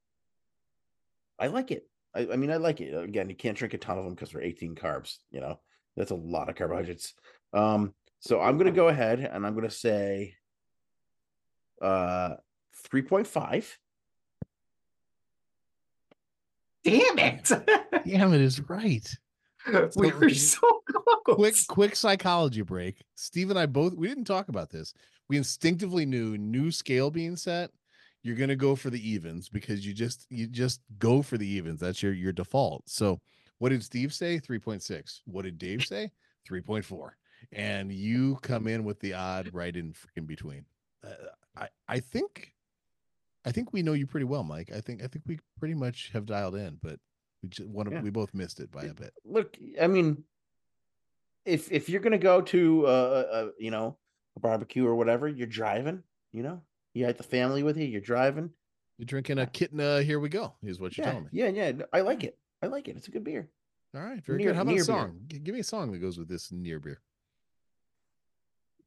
I like it. I, I mean, I like it. Again, you can't drink a ton of them because they're 18 carbs. You know, that's a lot of carbohydrates. Um, so I'm gonna go ahead and I'm gonna say uh 3.5. Damn it! Damn, it is right. we were so close. Quick, quick psychology break. Steve and I both we didn't talk about this. We instinctively knew new scale being set. You're gonna go for the evens because you just you just go for the evens. That's your your default. So what did Steve say? 3.6. What did Dave say? 3.4. And you come in with the odd right in freaking between. Uh, I I think I think we know you pretty well, Mike. I think I think we pretty much have dialed in, but we just one of Yeah. we both missed it by a bit. Look, I mean, if if you're gonna go to uh, uh you know a barbecue or whatever, you're driving. You know, you got the family with you. You're driving. You're drinking a kitten. Uh, here we go. Is what you're Yeah, telling me. yeah, yeah. I like it. I like it. It's a good beer. All right, very Near- good. How about a near beer. song? Give me a song that goes with this near beer.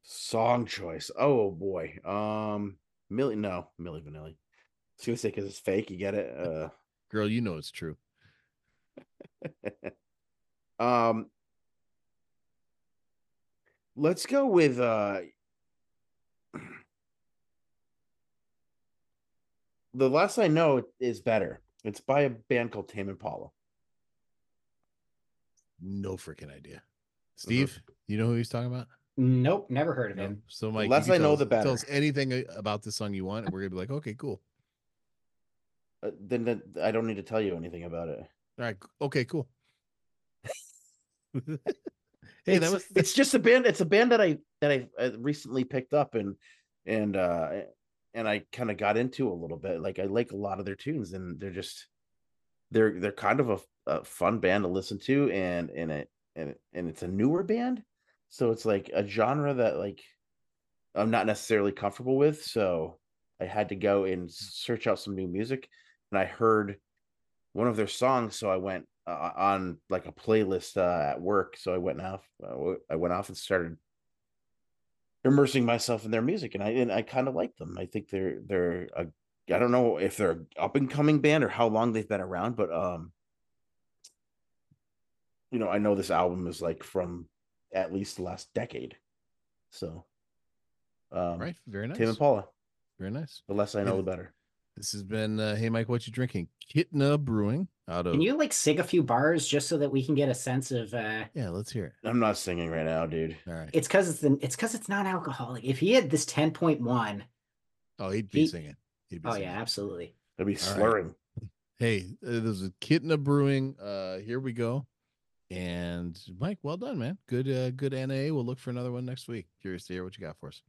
Song choice. Oh boy. Um, Millie. No, Milli Vanilli. I was gonna say because it's fake. You get it. Uh, Girl, you know it's true. um, let's go with uh. The less I know is better. It's by a band called Tame Impala. No freaking idea. Steve, you know who he's talking about? Nope, never heard of No. him. So Mike, you less I know, tell us- the Tell us anything about this song you want, and we're gonna be like, okay, cool. Uh, then, then I don't need to tell you anything about it. All right, okay, cool. hey, it's, that was it's just a band it's a band that i that i uh, recently picked up and and uh and i kind of got into a little bit like i like a lot of their tunes and they're just they're they're kind of a, a fun band to listen to and and it and it, and it's a newer band so it's like a genre that like i'm not necessarily comfortable with so i had to go and search out some new music and i heard one of their songs so i went uh, on like a playlist uh, at work so i went off uh, i went off and started immersing myself in their music and i and i kind of like them i think they're they're a i don't know if they're an up and coming band or how long they've been around but um you know i know this album is like from at least the last decade so um right. Very nice. Tame Impala Very nice. the less i know the better This has been uh, Hey Mike, what you drinking? Kitna Brewing out of Can you like sing a few bars just so that we can get a sense of uh Yeah, let's hear it. i'm not singing right now dude All right. it's because it's the, it's because it's non-alcoholic. If he had this 10.1, Oh, he'd be he- singing. He'd be oh singing. yeah, absolutely. i'd be All right. slurring Hey, uh, there's a Kitna Brewing. Uh, here we go. And Mike, well done, man. Good, uh, good NA. We'll look for another one next week. Curious to hear what you got for us.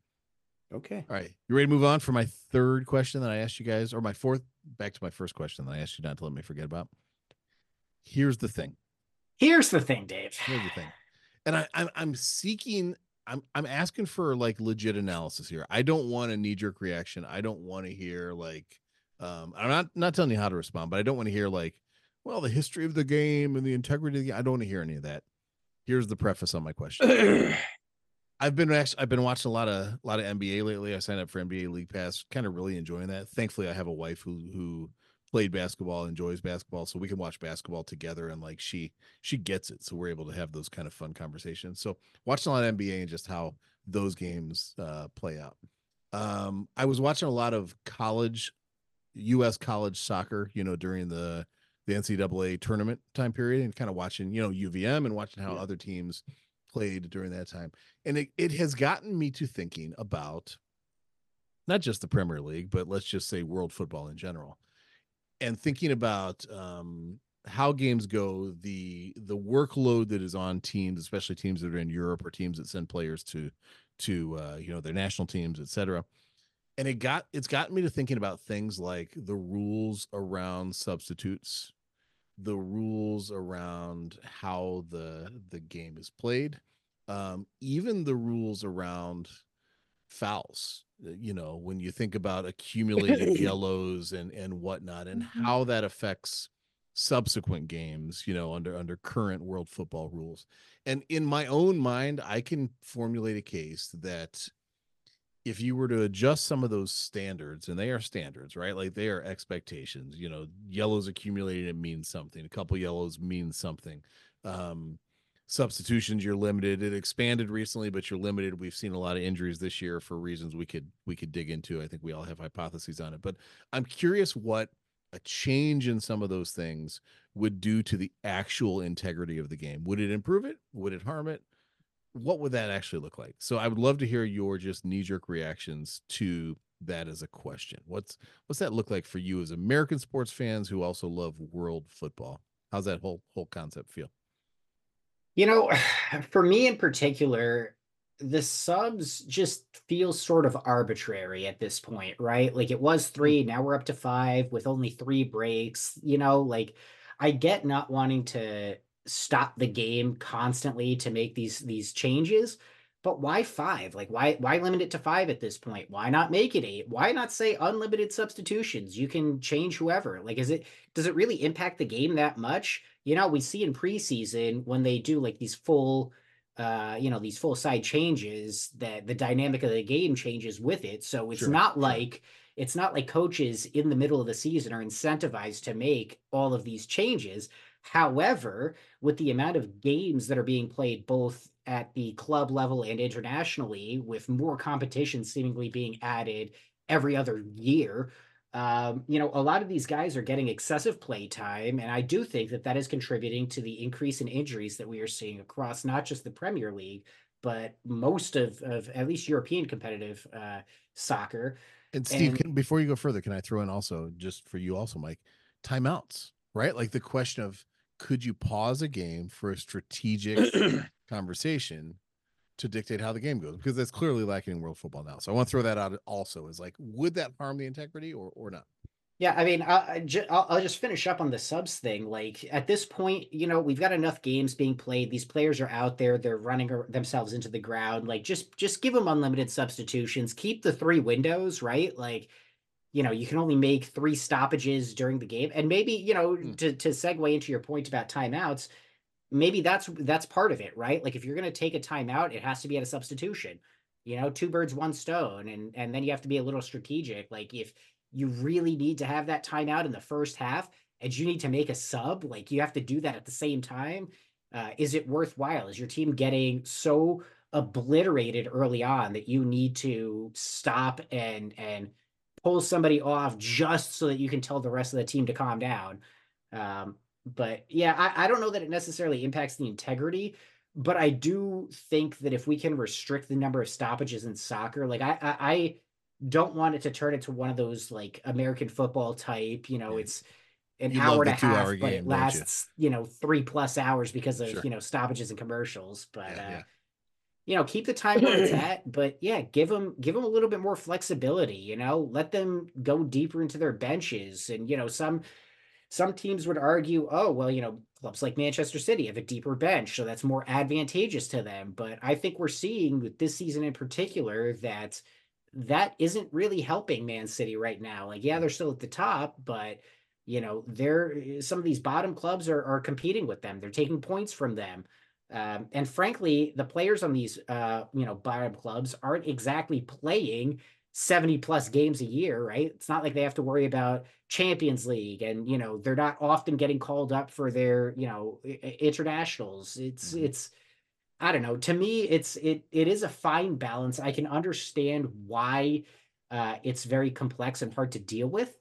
Okay All right. You ready to move on for my third question that I asked you guys, or my fourth? Back to my first question that I asked you not to let me forget about. Here's the thing. Here's the thing, Dave. Here's the thing. And I, I'm I'm seeking. I'm I'm asking for like legit analysis here. I don't want a knee jerk reaction. I don't want to hear like. Um, I'm not not telling you how to respond, but I don't want to hear like, well, the history of the game and the integrity of the game. I don't want to hear any of that. Here's the preface on my question. I've been actually I've been watching a lot of a lot of NBA lately. I signed up for NBA League Pass, kind of really enjoying that. Thankfully, I have a wife who who played basketball, enjoys basketball, so we can watch basketball together and like she she gets it. So we're able to have those kind of fun conversations. So watching a lot of NBA and just how those games uh play out. Um I was watching a lot of college US college soccer, you know, during the the NCAA tournament time period and kind of watching, you know, UVM and watching how Yeah. other teams played during that time and it, it has gotten me to thinking about not just the premier league but let's just say world football in general and thinking about um, how games go the the workload that is on teams especially teams that are in europe or teams that send players to to uh, you know their national teams etc and it got it's gotten me to thinking about things like the rules around substitutes the rules around how the the game is played um even the rules around fouls uh, you know when you think about accumulated yellows and and whatnot and Mhm. how that affects subsequent games you know under under current world football rules. And in my own mind i can formulate a case that if you were to adjust some of those standards and they are standards right? Like they are expectations you know yellows accumulated it means something a couple yellows means something. Um substitutions you're limited. It expanded recently but you're limited. We've seen a lot of injuries this year for reasons we could we could dig into. I think we all have hypotheses on it. But i'm curious what a change in some of those things would do to the actual integrity of the game. Would it improve it? Would it harm it? What would that actually look like? So i would love to hear your just knee-jerk reactions to that as a question. What's what's that look like for you as american sports fans who also love world football? How's that whole whole concept feel You know, for me in particular, the subs just feel sort of arbitrary at this point, right? Like it was hmm. three, now we're up to five with only three breaks. You know, like I get not wanting to stop the game constantly to make these these changes, but why five? Like why why limit it to five at this point? Why not make it eight? Why not say unlimited substitutions? You can change whoever. Like is it does it really impact the game that much? You know, we see in preseason when they do like these full uh, you know, these full side changes that the dynamic of the game changes with it. So it's Sure, not like it's not like coaches in the middle of the season are incentivized to make all of these changes. However, with the amount of games that are being played both at the club level and internationally, with more competition seemingly being added every other year, um, you know, a lot of these guys are getting excessive play time, and I do think that that is contributing to the increase in injuries that we are seeing across not just the Premier League, but most of, of at least European competitive uh, soccer. And Steve, And- can, before you go further, can I throw in also just for you also, Mike, timeouts, right? Like the question of could you pause a game for a strategic conversation to dictate how the game goes? Because that's clearly lacking in world football now. So I want to throw that out also is like, would that harm the integrity or or not? Yeah, I mean, I, I ju- I'll, I'll just finish up on the subs thing. Like at this point, you know, we've got enough games being played. These players are out there; they're running themselves into the ground. Like, just just give them unlimited substitutions. Keep the three windows, right? Like, you know, you can only make three stoppages during the game, and maybe you know, Hmm. to to segue into your point about timeouts, maybe that's that's part of it, right? Like, if you're going to take a timeout, it has to be at a substitution. You know, two birds, one stone, and and then you have to be a little strategic. Like if you really need to have that timeout in the first half and you need to make a sub like you have to do that at the same time uh, is it worthwhile is your team getting so obliterated early on that you need to stop and and pull somebody off just so that you can tell the rest of the team to calm down um, but yeah I, I don't know that it necessarily impacts the integrity but i do think that if we can restrict the number of stoppages in soccer like i i, I don't want it to turn into one of those like American football type, you know, Yeah. it's an You hour and a the two-hour half, but it don't you? lasts, you? know, three plus hours because of, Sure. you know, stoppages and commercials. But, Yeah, uh, yeah. You know, keep the time where it's at, but yeah, give them, give them a little bit more flexibility, you know, let them go deeper into their benches. And, you know, some, some teams would argue, oh, well, you know, clubs like Manchester City have a deeper bench, so that's more advantageous to them. But I think we're seeing with this season in particular that that isn't really helping Man City right now. Like, yeah, they're still at the top, but you know, they're eh, some of these bottom clubs are are competing with them. They're taking points from them. Um, and frankly, the players on these uh, you know, bottom clubs aren't exactly playing 70 plus games a year, right? It's not like they have to worry about Champions League and you know, they're not often getting called up for their, you know, internationals. It's Mhm. it's I don't know. To me, it's it it is a fine balance. I can understand why uh it's very complex and hard to deal with.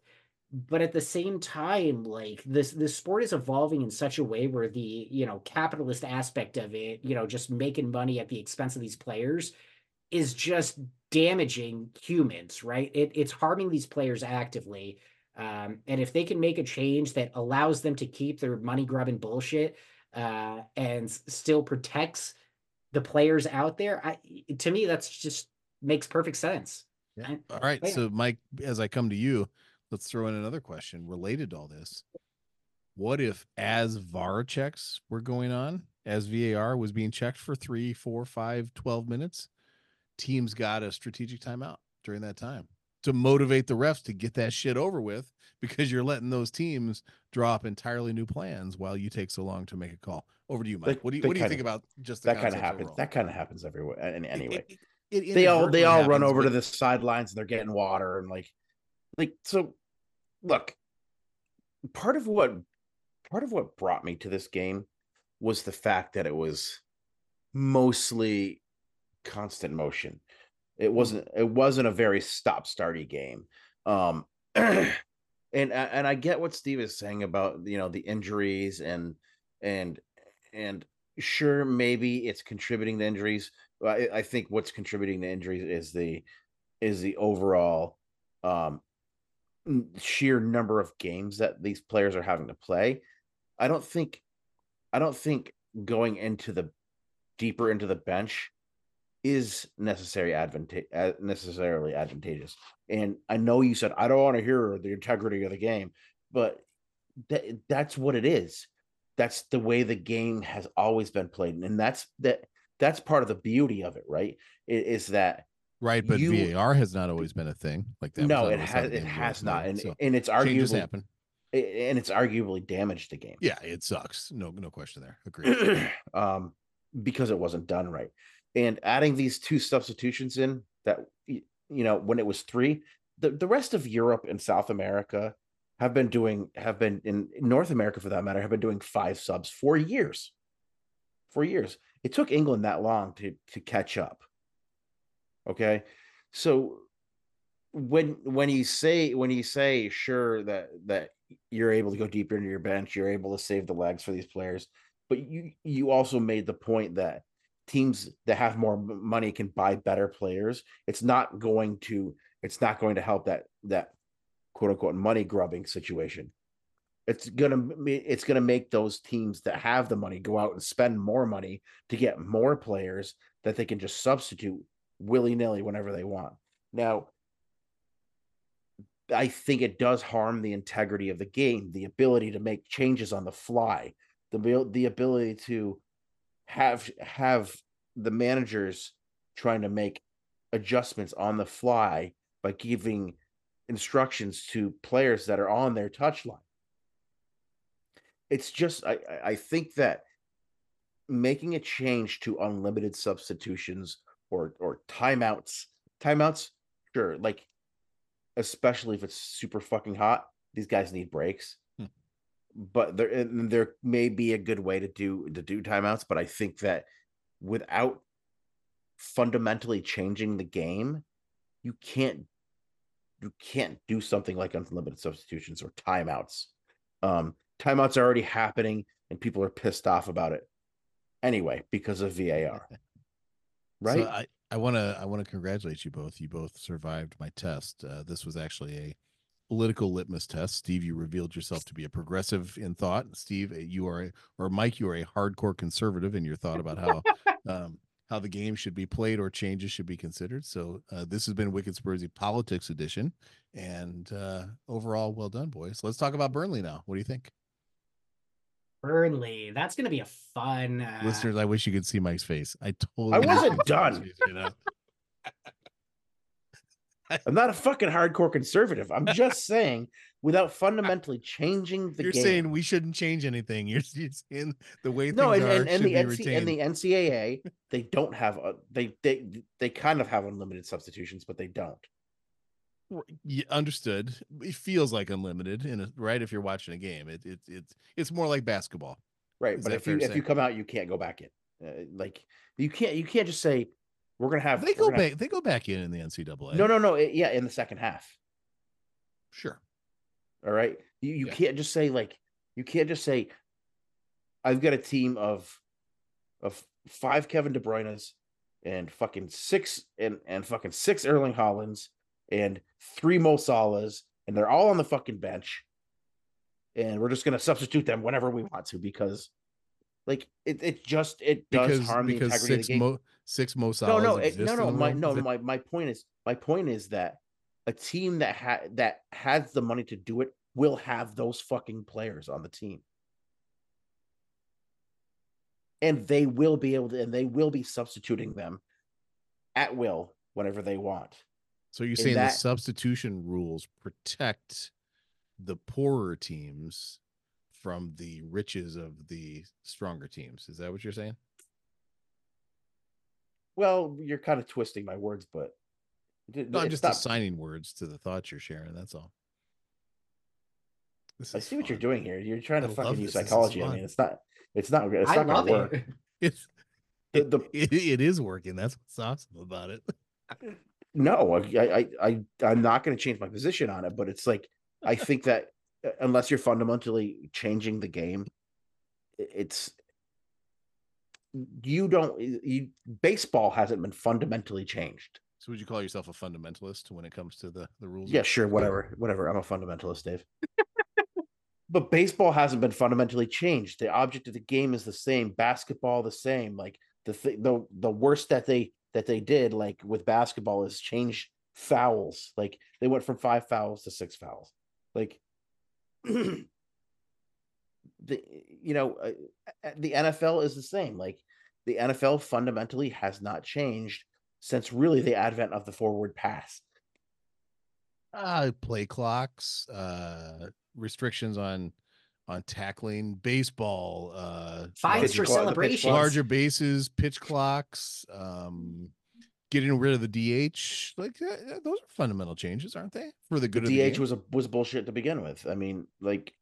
But at the same time, like this this sport is evolving in such a way where the, you know, capitalist aspect of it, you know, just making money at the expense of these players is just damaging humans, right? It, it's harming these players actively. Um, and if they can make a change that allows them to keep their money grubbing bullshit uh, and still protects the players out there, I, to me, that's just makes perfect sense. Yeah. All right. So, Mike, as I come to you, let's throw in another question related to all this. What if, as VAR checks were going on, as VAR was being checked for three, four, five, 12 minutes, teams got a strategic timeout during that time to motivate the refs to get that shit over with because you're letting those teams draw up entirely new plans while you take so long to make a call. Over to you, Mike. What do you what do you think about just that kind of happens. overall? That kind of happens everywhere. And It- anyway, it- it they all they all run over to the sidelines and they're getting water and like like so look part of what part of what brought me to this game was the fact that it was mostly constant motion. It wasn't it wasn't a very stop starty game. Um and and i get what steve is saying about you know the injuries and and and sure maybe it's contributing to injuries I, I think what's contributing to injuries is the is the overall um sheer number of games that these players are having to play. I don't think I don't think going into the deeper into the bench is necessary advanta- necessarily advantageous. And I know you said I don't want to hear the integrity of the game, but that that's what it is. That's the way the game has always been played, and that's that that's part of the beauty of it, right? I- Is that Right, but You- VAR has not always been a thing like that. no, it has it has not, and so and it's arguably happen. and it's arguably damaged the game. Yeah, it sucks. No, no question there. Agreed. um, because it wasn't done right. And adding these two substitutions in that you know when it was three, the, the rest of Europe and South America have been doing have been in North America for that matter have been doing five subs for years. For years. It took England that long to to catch up. Okay. So when when you say when you say sure that that you're able to go deeper into your bench, you're able to save the legs for these players, but you you also made the point that teams that have more money can buy better players. It's not going to it's not going to help that that quote unquote money grubbing situation. It's gonna it's gonna make those teams that have the money go out and spend more money to get more players that they can just substitute willy nilly whenever they want. Now, I think it does harm the integrity of the game, the ability to make changes on the fly, the the ability to have have the managers trying to make adjustments on the fly by giving instructions to players that are on their touchline. It's just I I- think that making a change to unlimited substitutions or or timeouts timeouts sure like especially if it's super fucking hot these guys need breaks. Hmm. but there and there may be a good way to do to do timeouts but i think that without fundamentally changing the game you can't you can't do something like unlimited substitutions or timeouts. Um timeouts are already happening and people are pissed off about it anyway because of var right So I, I want to I want to congratulate you both. You both survived my test. Uh, this was actually a political litmus test. Steve, you revealed yourself to be a progressive in thought. Steve, uh, you are a, or Mike, you are a hardcore conservative in your thought about how um, how the game should be played or changes should be considered. So uh, this has been Wicked Spursy Politics Edition, and uh, overall, well done, boys. Let's talk about Burnley now. What do you think, Burnley. That's gonna be a fun uh, listeners? I wish you could see Mike's face. I totally I wasn't you could see Mike's done. face right now. i'm not a fucking hardcore conservative i'm just saying without fundamentally changing the You're game saying we shouldn't change anything. You're, you're saying the way no things and, are and, and should the be NC, retained. and the ncaa they don't have a they they they kind of have unlimited substitutions but they don't R- yeah, understood. It feels like unlimited, in a, right? If you're watching a game, it, it it's it's more like basketball. right Is but if you to if you come out you can't go back in uh, like you can't you can't just say we're gonna have They go gonna have-" back. They go back in in the NCAA. no no no it- yeah in the second half sure. All right. You you Yeah. can't just say like you can't just say I've got a team of of five Kevin De Bruyne's and fucking six and and fucking six Erling Haalands and three Mo Salahs and they're all on the fucking bench. And we're just gonna substitute them whenever we want to because like it, it just it does Because harm the because integrity of six the game. mo six Mo no, Salahs no, it, no, no. My no, my my point is my point is that a team that had that has the money to do it will have those fucking players on the team. And they will be able to and they will be substituting them at will whenever they want. So you're saying that- the substitution rules protect the poorer teams from the riches of the stronger teams. Is that what you're saying? Well, you're kind of twisting my words, but No, I'm just not- assigning words to the thoughts you're sharing. That's all. This I is see what you're doing here. You're trying to I fucking use this. This is psychology. I mean, it's not. It's not. It's I not love gonna work. it. It's The- the- it, it is working. That's what's awesome about it. no I, I i i'm not going to change my position on it but it's like i think that uh, unless you're fundamentally changing the game it's you don't you baseball hasn't been fundamentally changed. So would you call yourself a fundamentalist when it comes to the the rules? yeah sure whatever whatever i'm a fundamentalist dave. But baseball hasn't been fundamentally changed. The object of the game is the same basketball the same like the th- the the worst that they that they did like with basketball is change fouls. Like they went from five fouls to six fouls. Like the you know uh, the NFL is the same. Like the NFL fundamentally has not changed since really the advent of the forward pass. uh play clocks uh restrictions on on tackling baseball uh Fines for the celebrations. larger bases pitch clocks um getting rid of the dh like uh, uh, those are fundamental changes aren't they for the good of the DH game? was a was bullshit to begin with. I mean, like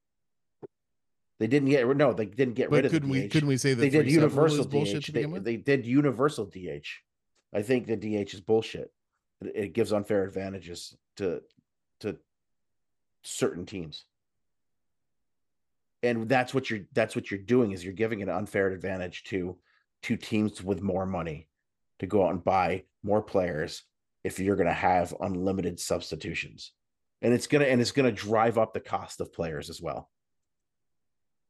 they didn't get no, they didn't get rid but of couldn't we couldn't we say that they did universal bullshit DH. to They, begin with they did universal DH. I think the DH is bullshit. It, it gives unfair advantages to to certain teams. And that's what you're that's what you're doing is you're giving an unfair advantage to to teams with more money to go out and buy more players if you're going to have unlimited substitutions. And it's going to and it's going to drive up the cost of players as well.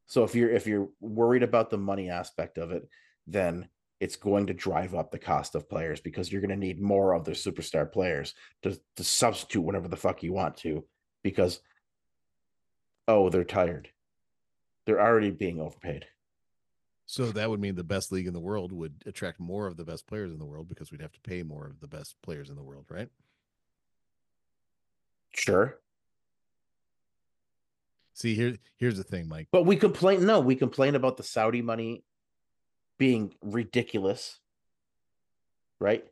So if you're if you're worried about the money aspect of it, then it's going to drive up the cost of players because you're going to need more of their superstar players to, to substitute whatever the fuck you want to because oh they're tired they're already being overpaid. So that would mean the best league in the world would attract more of the best players in the world because we'd have to pay more of the best players in the world right? Sure. See here here's the thing mike. But we complain no we complain about the saudi money being ridiculous right?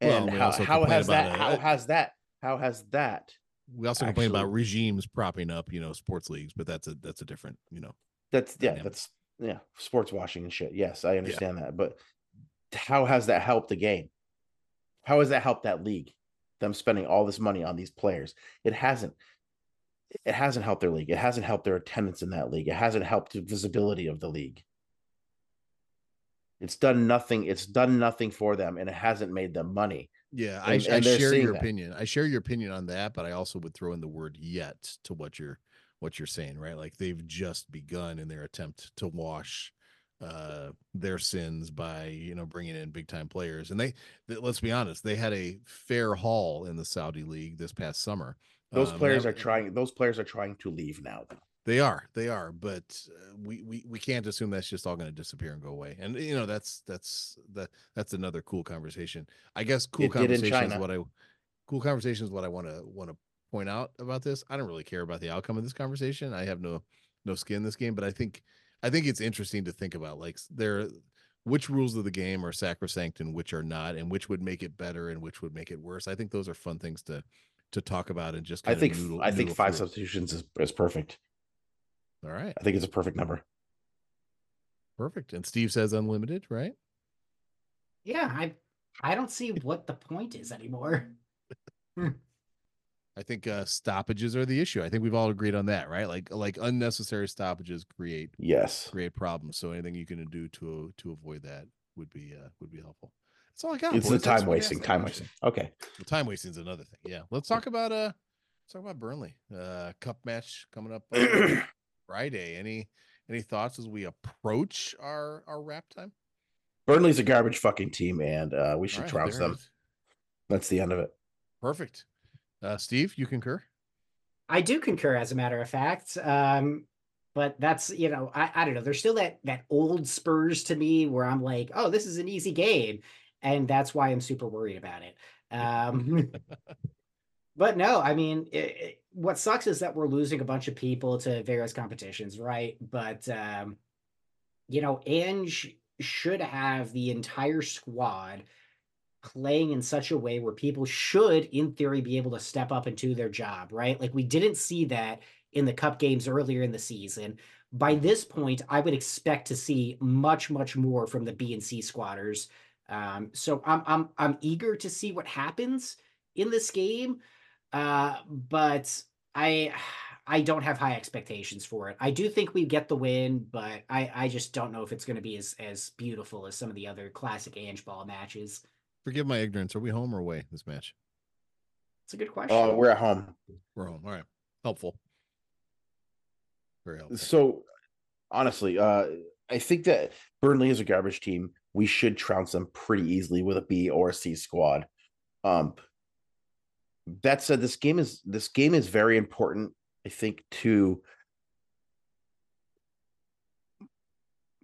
Well, and we how, how has that uh, how has that how has that we also complain about regimes propping up you know sports leagues but that's a that's a different you know That's yeah, dynamic. that's yeah, sports washing and shit. Yes, I understand that, but how has that helped the game? How has that helped that league? Them spending all this money on these players. It hasn't. It hasn't helped their league. It hasn't helped their attendance in that league. It hasn't helped the visibility of the league. It's done nothing. It's done nothing for them, and it hasn't made them money. Yeah, I, And- I and they're share your that. opinion. I share your opinion on that, but I also would throw in the word "yet" to what you're what you're saying, right? Like they've just begun in their attempt to wash uh their sins by you know bringing in big time players and they, th- let's be honest they had a fair haul in the saudi league this past summer Those Um, players that- are trying. Those players are trying to leave now. They are, they are, but uh, we we we can't assume that's just all going to disappear and go away. And you know, that's that's that that's another cool conversation. I guess cool It conversation is what I cool conversation is what I want to want to point out about this. I don't really care about the outcome of this conversation. I have no no skin in this game, but I think I think it's interesting to think about like there which rules of the game are sacrosanct and which are not, and which would make it better and which would make it worse. I think those are fun things to to talk about and just I think noodle, I think five through. substitutions is, is perfect. All right. I think it's a perfect number. Perfect. And Steve says unlimited, right? Yeah, I I don't see what the point is anymore. I think uh stoppages are the issue. I think we've all agreed on that, right? Like like unnecessary stoppages create Yes. create problems. So anything you can do to to avoid that would be uh would be helpful. That's all I got. It's the boys. That's time what I wasting. Time wasting. Okay. Well, time wasting is another thing. Yeah. Let's talk about uh let's talk about Burnley. Uh cup match coming up uh, Friday. Any any thoughts as we approach our our wrap time? Burnley's a garbage fucking team, and uh, we should All right, trounce them. That's the end of it. Perfect. Uh Steve, you concur? I do concur, as a matter of fact. Um, but that's you know, I, I don't know. There's still that that old Spurs to me where I'm like, oh, this is an easy game, and that's why I'm super worried about it. Um, but no, I mean, it, it- what sucks is that we're losing a bunch of people to various competitions, right? But um, you know, Ange should have the entire squad playing in such a way where people should, in theory, be able to step up and do their job, right? Like we didn't see that in the cup games earlier in the season. By this point, I would expect to see much, much more from the B and C squatters. Um, so I'm I'm I'm eager to see what happens in this game. Uh, but I I don't have high expectations for it. I do think we get the win, but I I just don't know if it's going to be as as beautiful as some of the other classic Ange ball matches. Forgive my ignorance. Are we home or away this match? It's a good question. Uh, we're at home. We're home. All right. Helpful. Very helpful. So honestly, uh, I think that Burnley is a garbage team. We should trounce them pretty easily with a B or a C squad. Um, that said, this game is this game is very important. I think to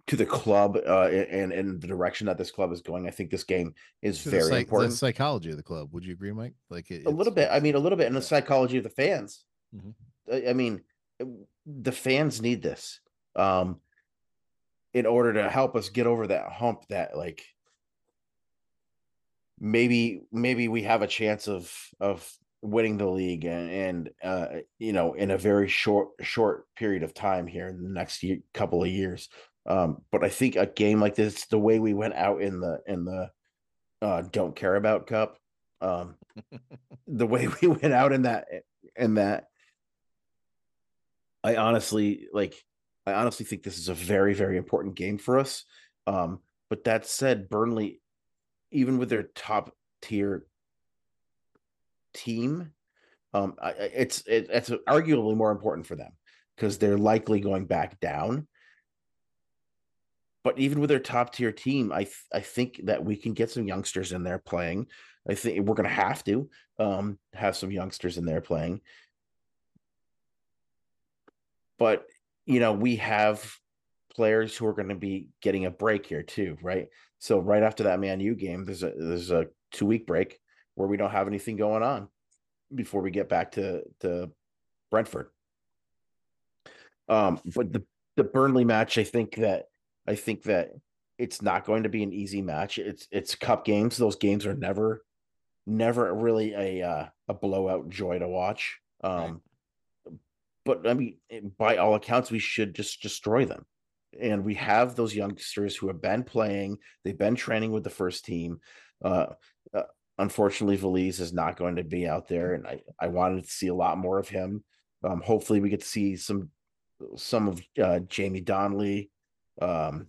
to the club uh, and and the direction that this club is going. I think this game is To the very psych- the psychology of the club. Would you agree, Mike? Like it, a little bit. I mean, a little bit in the psychology of the fans. Mhm. I, I mean, the fans need this um, in order to help us get over that hump. That like maybe maybe we have a chance of of winning the league and, and uh, you know in a very short short period of time here in the next year, couple of years. Um, but I think a game like this, the way we went out in the in the uh, don't care about cup, um, the way we went out in that in that i honestly like i honestly think this is a very very important game for us um but that said burnley even with their top tier team um it's it, it's arguably more important for them because they're likely going back down but even with their top tier team, I th- I think that we can get some youngsters in there playing. I think we're going to have to um, have some youngsters in there playing. But you know, we have players who are going to be getting a break here too, right? So right after that Man U game, there's a there's a two week break where we don't have anything going on before we get back to to Brentford. Um, but the the Burnley match, I think that I think that it's not going to be an easy match. It's it's cup games. Those games are never never really a uh, a blowout joy to watch. Um, but I mean, by all accounts, we should just destroy them. And we have those youngsters who have been playing. They've been training with the first team. Uh, uh, unfortunately, Veliz is not going to be out there, and I I wanted to see a lot more of him. Um, hopefully, we get to see some some of uh, Jamie Donley. Um,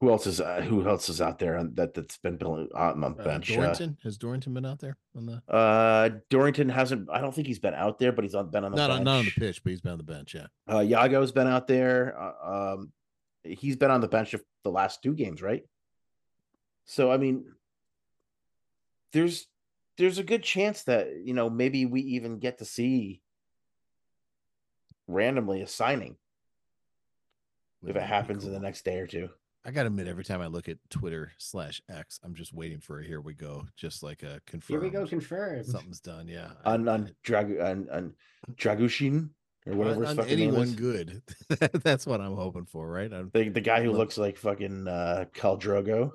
who else is uh, who else is out there on, that that's been building on the Uh, bench? Uh, Dorrington has Dorrington been out there on the uh, Dorrington hasn't. I don't think he's been out there, but he's on, been on the not bench. on, not on the pitch, but he's been on the bench. Yeah, Uh, Yago's been out there. Uh, um, he's been on the bench of the last two games, right? So I mean, there's there's a good chance that you know maybe we even get to see randomly a signing if it happens in the next day or two. I gotta admit, every time I look at Twitter slash X, I'm just waiting for a here we go, just like a confirm. Here we go, confirmed. Something's done. Yeah, On on Drag on, on Dragusin or whatever on, on fucking anyone good. That's what I'm hoping for, right? I'm, The the guy who Look- looks like fucking uh Khal Drogo.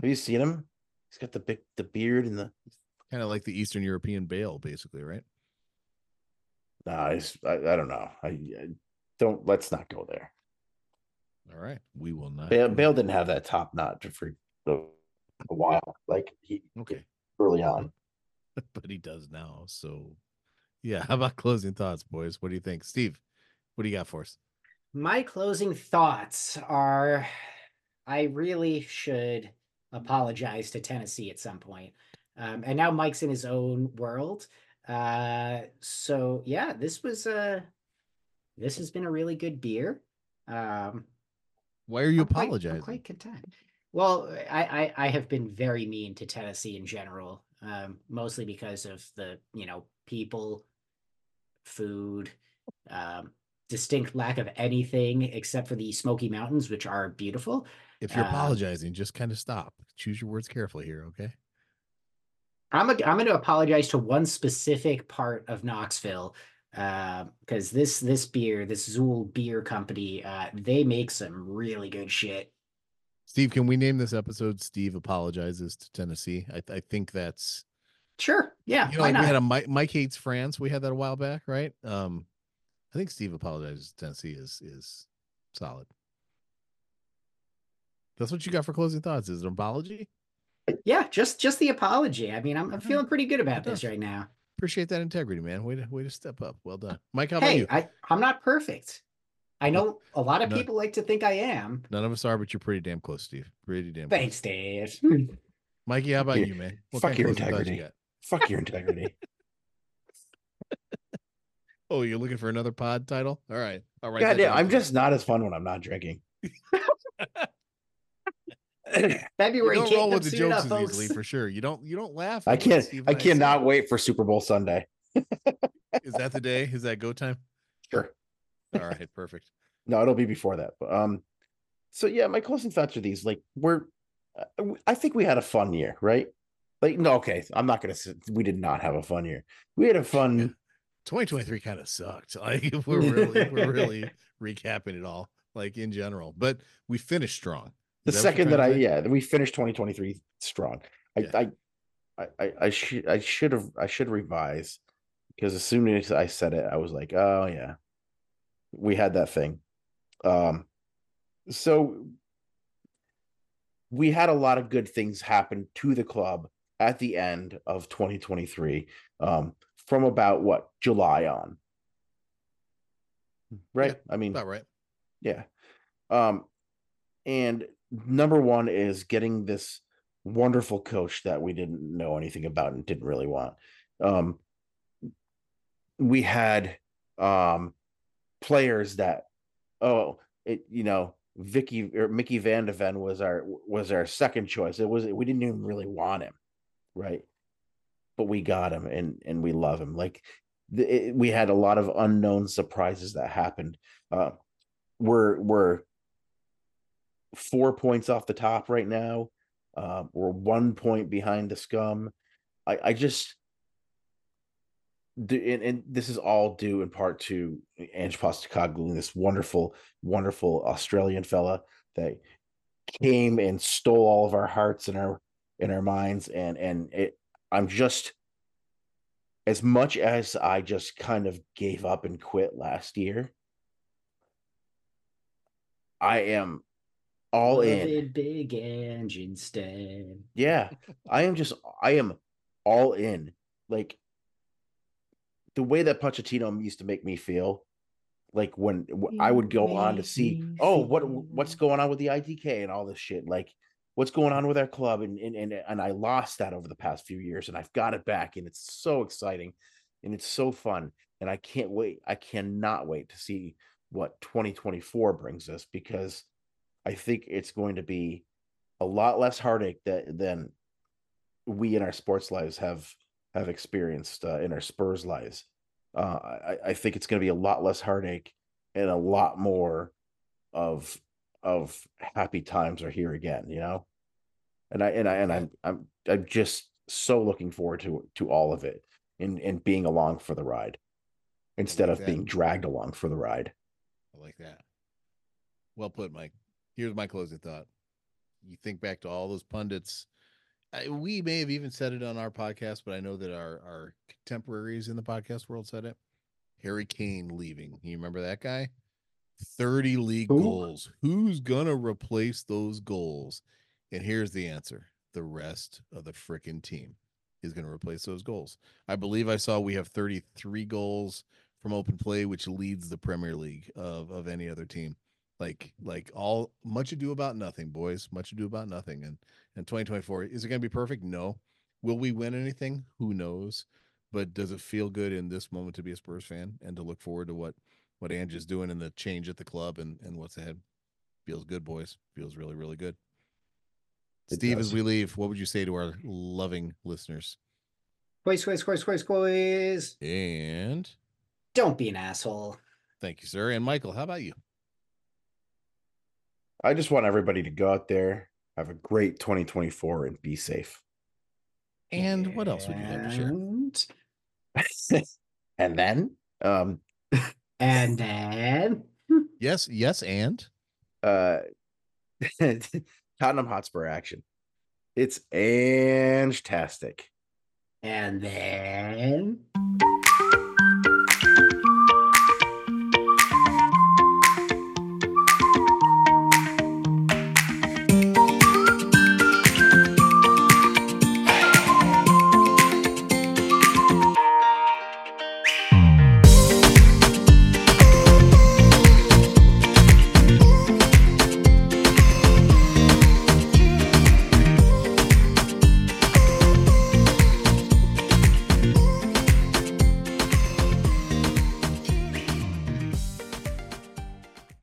Have you seen him? He's got the big the beard and the kind of like the Eastern European Bale, basically, right? nah, he's I, I don't know. I, I don't let's not go there. All right, we will not. Bale, Bale didn't have that top notch for a, a while. Like he Okay, early on. but he does now. So, yeah. How about closing thoughts, boys? What do you think, Steve? What do you got for us? My closing thoughts are I really should apologize to Tennessee at some point. Um, and now Mike's in his own world. Uh, so yeah, this was a this has been a really good beer. Um, Why are you I'm quite- I'm quite content. Well, I, I I have been very mean to Tennessee in general, um, mostly because of the you know people, food, um, distinct lack of anything except for the Smoky Mountains, which are beautiful. If you're um, apologizing, just kind of stop. Choose your words carefully here, okay? I'm a, I'm going to apologize to one specific part of Knoxville because this this beer, this Xul Beer Company, uh, they make some really good shit. Steve, can we name this episode "Steve apologizes to Tennessee"? I, I think that's Sure, yeah, you know, why like not? we had a Mike, Mike hates France. We had that a while back, right? Um, I think Steve apologizes to Tennessee is is solid. That's what you got for closing thoughts. Is it an apology? Yeah, just just the apology. I mean, I'm, I'm feeling pretty good about this right now. Appreciate that integrity, man. Way to way to step up. Well done, Mike. How about you? I I'm not perfect. I know a lot of No. people like to think I am. None of us are, but you're pretty damn close, Steve. Pretty damn. close. Thanks, Dave. Mikey. How about you, man? fuck your thoughts you integrity. Fuck your integrity. Oh, you're looking for another pod title? All right, all right. God damn, I'm just not as fun when I'm not drinking. February you don't roll with the jokes enough, as easily for sure. You don't you don't laugh. I can't I cannot wait for Super Bowl Sunday. Is that the day? Is that go time? Sure. All right, perfect. No, it'll be before that. But um so yeah, my closing thoughts are these: like we're, I think we had a fun year, right? Like no, okay, I'm not gonna. say We did not have a fun year. We had a fun. 2023 kind of sucked. Like if we're really we're really recapping it all, like in general. But we finished strong. The that second that I yeah, we finished 2023 strong. I Yeah. I I I, I should I should have I should revise because as soon as I said it, I was like, oh yeah, we had that thing. Um, so we had a lot of good things happen to the club at the end of 2023 um, from about what July on. Right? I mean, about right. yeah. Um, and number one is getting this wonderful coach that we didn't know anything about and didn't really want. Um, we had um players that oh it you know Vicky or Micky Van de Ven was our was our second choice. It was we didn't even really want him, right? But we got him and and we love him. Like the, it, we had a lot of unknown surprises that happened. Uh, we're we're four points off the top right now. Uh, we're one point behind the scum. I, I just and, and this is all due in part to Ange Postecoglou, this wonderful, wonderful Australian fella that came and stole all of our hearts and our in our minds. And and it, I'm just as much as I just kind of gave up and quit last year. I am all in. Big engine stand. Yeah, I am just I am all in. Like the way that Pochettino used to make me feel, like when I would go on to see, oh, what what's going on with the IDK and all this shit, like what's going on with our club, and and and and I lost that over the past few years, and I've got it back, and it's so exciting, and it's so fun, and I can't wait. I cannot wait to see what 2024 brings us because I think it's going to be a lot less heartache that than we in our sports lives have have experienced uh, in our Spurs lives. Uh, I, I think it's going to be a lot less heartache and a lot more of of happy times are here again. You know, and I and I and I'm I'm I'm just so looking forward to to all of it and and being along for the ride instead like of that. being dragged along for the ride. I like that. Well put, Mike. Here's my closing thought. You think back to all those pundits. I, we may have even said it on our podcast, but I know that our our contemporaries in the podcast world said it. Harry Kane leaving. You remember that guy? 30 league Who? goals. Who's gonna replace those goals? And here's the answer: the rest of the freaking team is going to replace those goals. I believe I saw we have 33 goals from open play, which leads the Premier League of of any other team. Like like all much ado about nothing, boys. Much ado about nothing. And and 2024 is it going to be perfect? No. Will we win anything? Who knows? But does it feel good in this moment to be a Spurs fan and to look forward to what what Ange is doing and the change at the club and and what's ahead? Feels good, boys. Feels really really good. It Steve, as we leave, what would you say to our loving listeners? Squeeze, squeeze, squeeze, squeeze, squeeze. And Don't be an asshole. thank you, sir. And Michael, how about you? I just want everybody to go out there, have a great 2024, and be safe. And what else would you have to share? And- and then, um, And then Yes, yes, and uh, Tottenham Hotspur action. It's fantastic. and then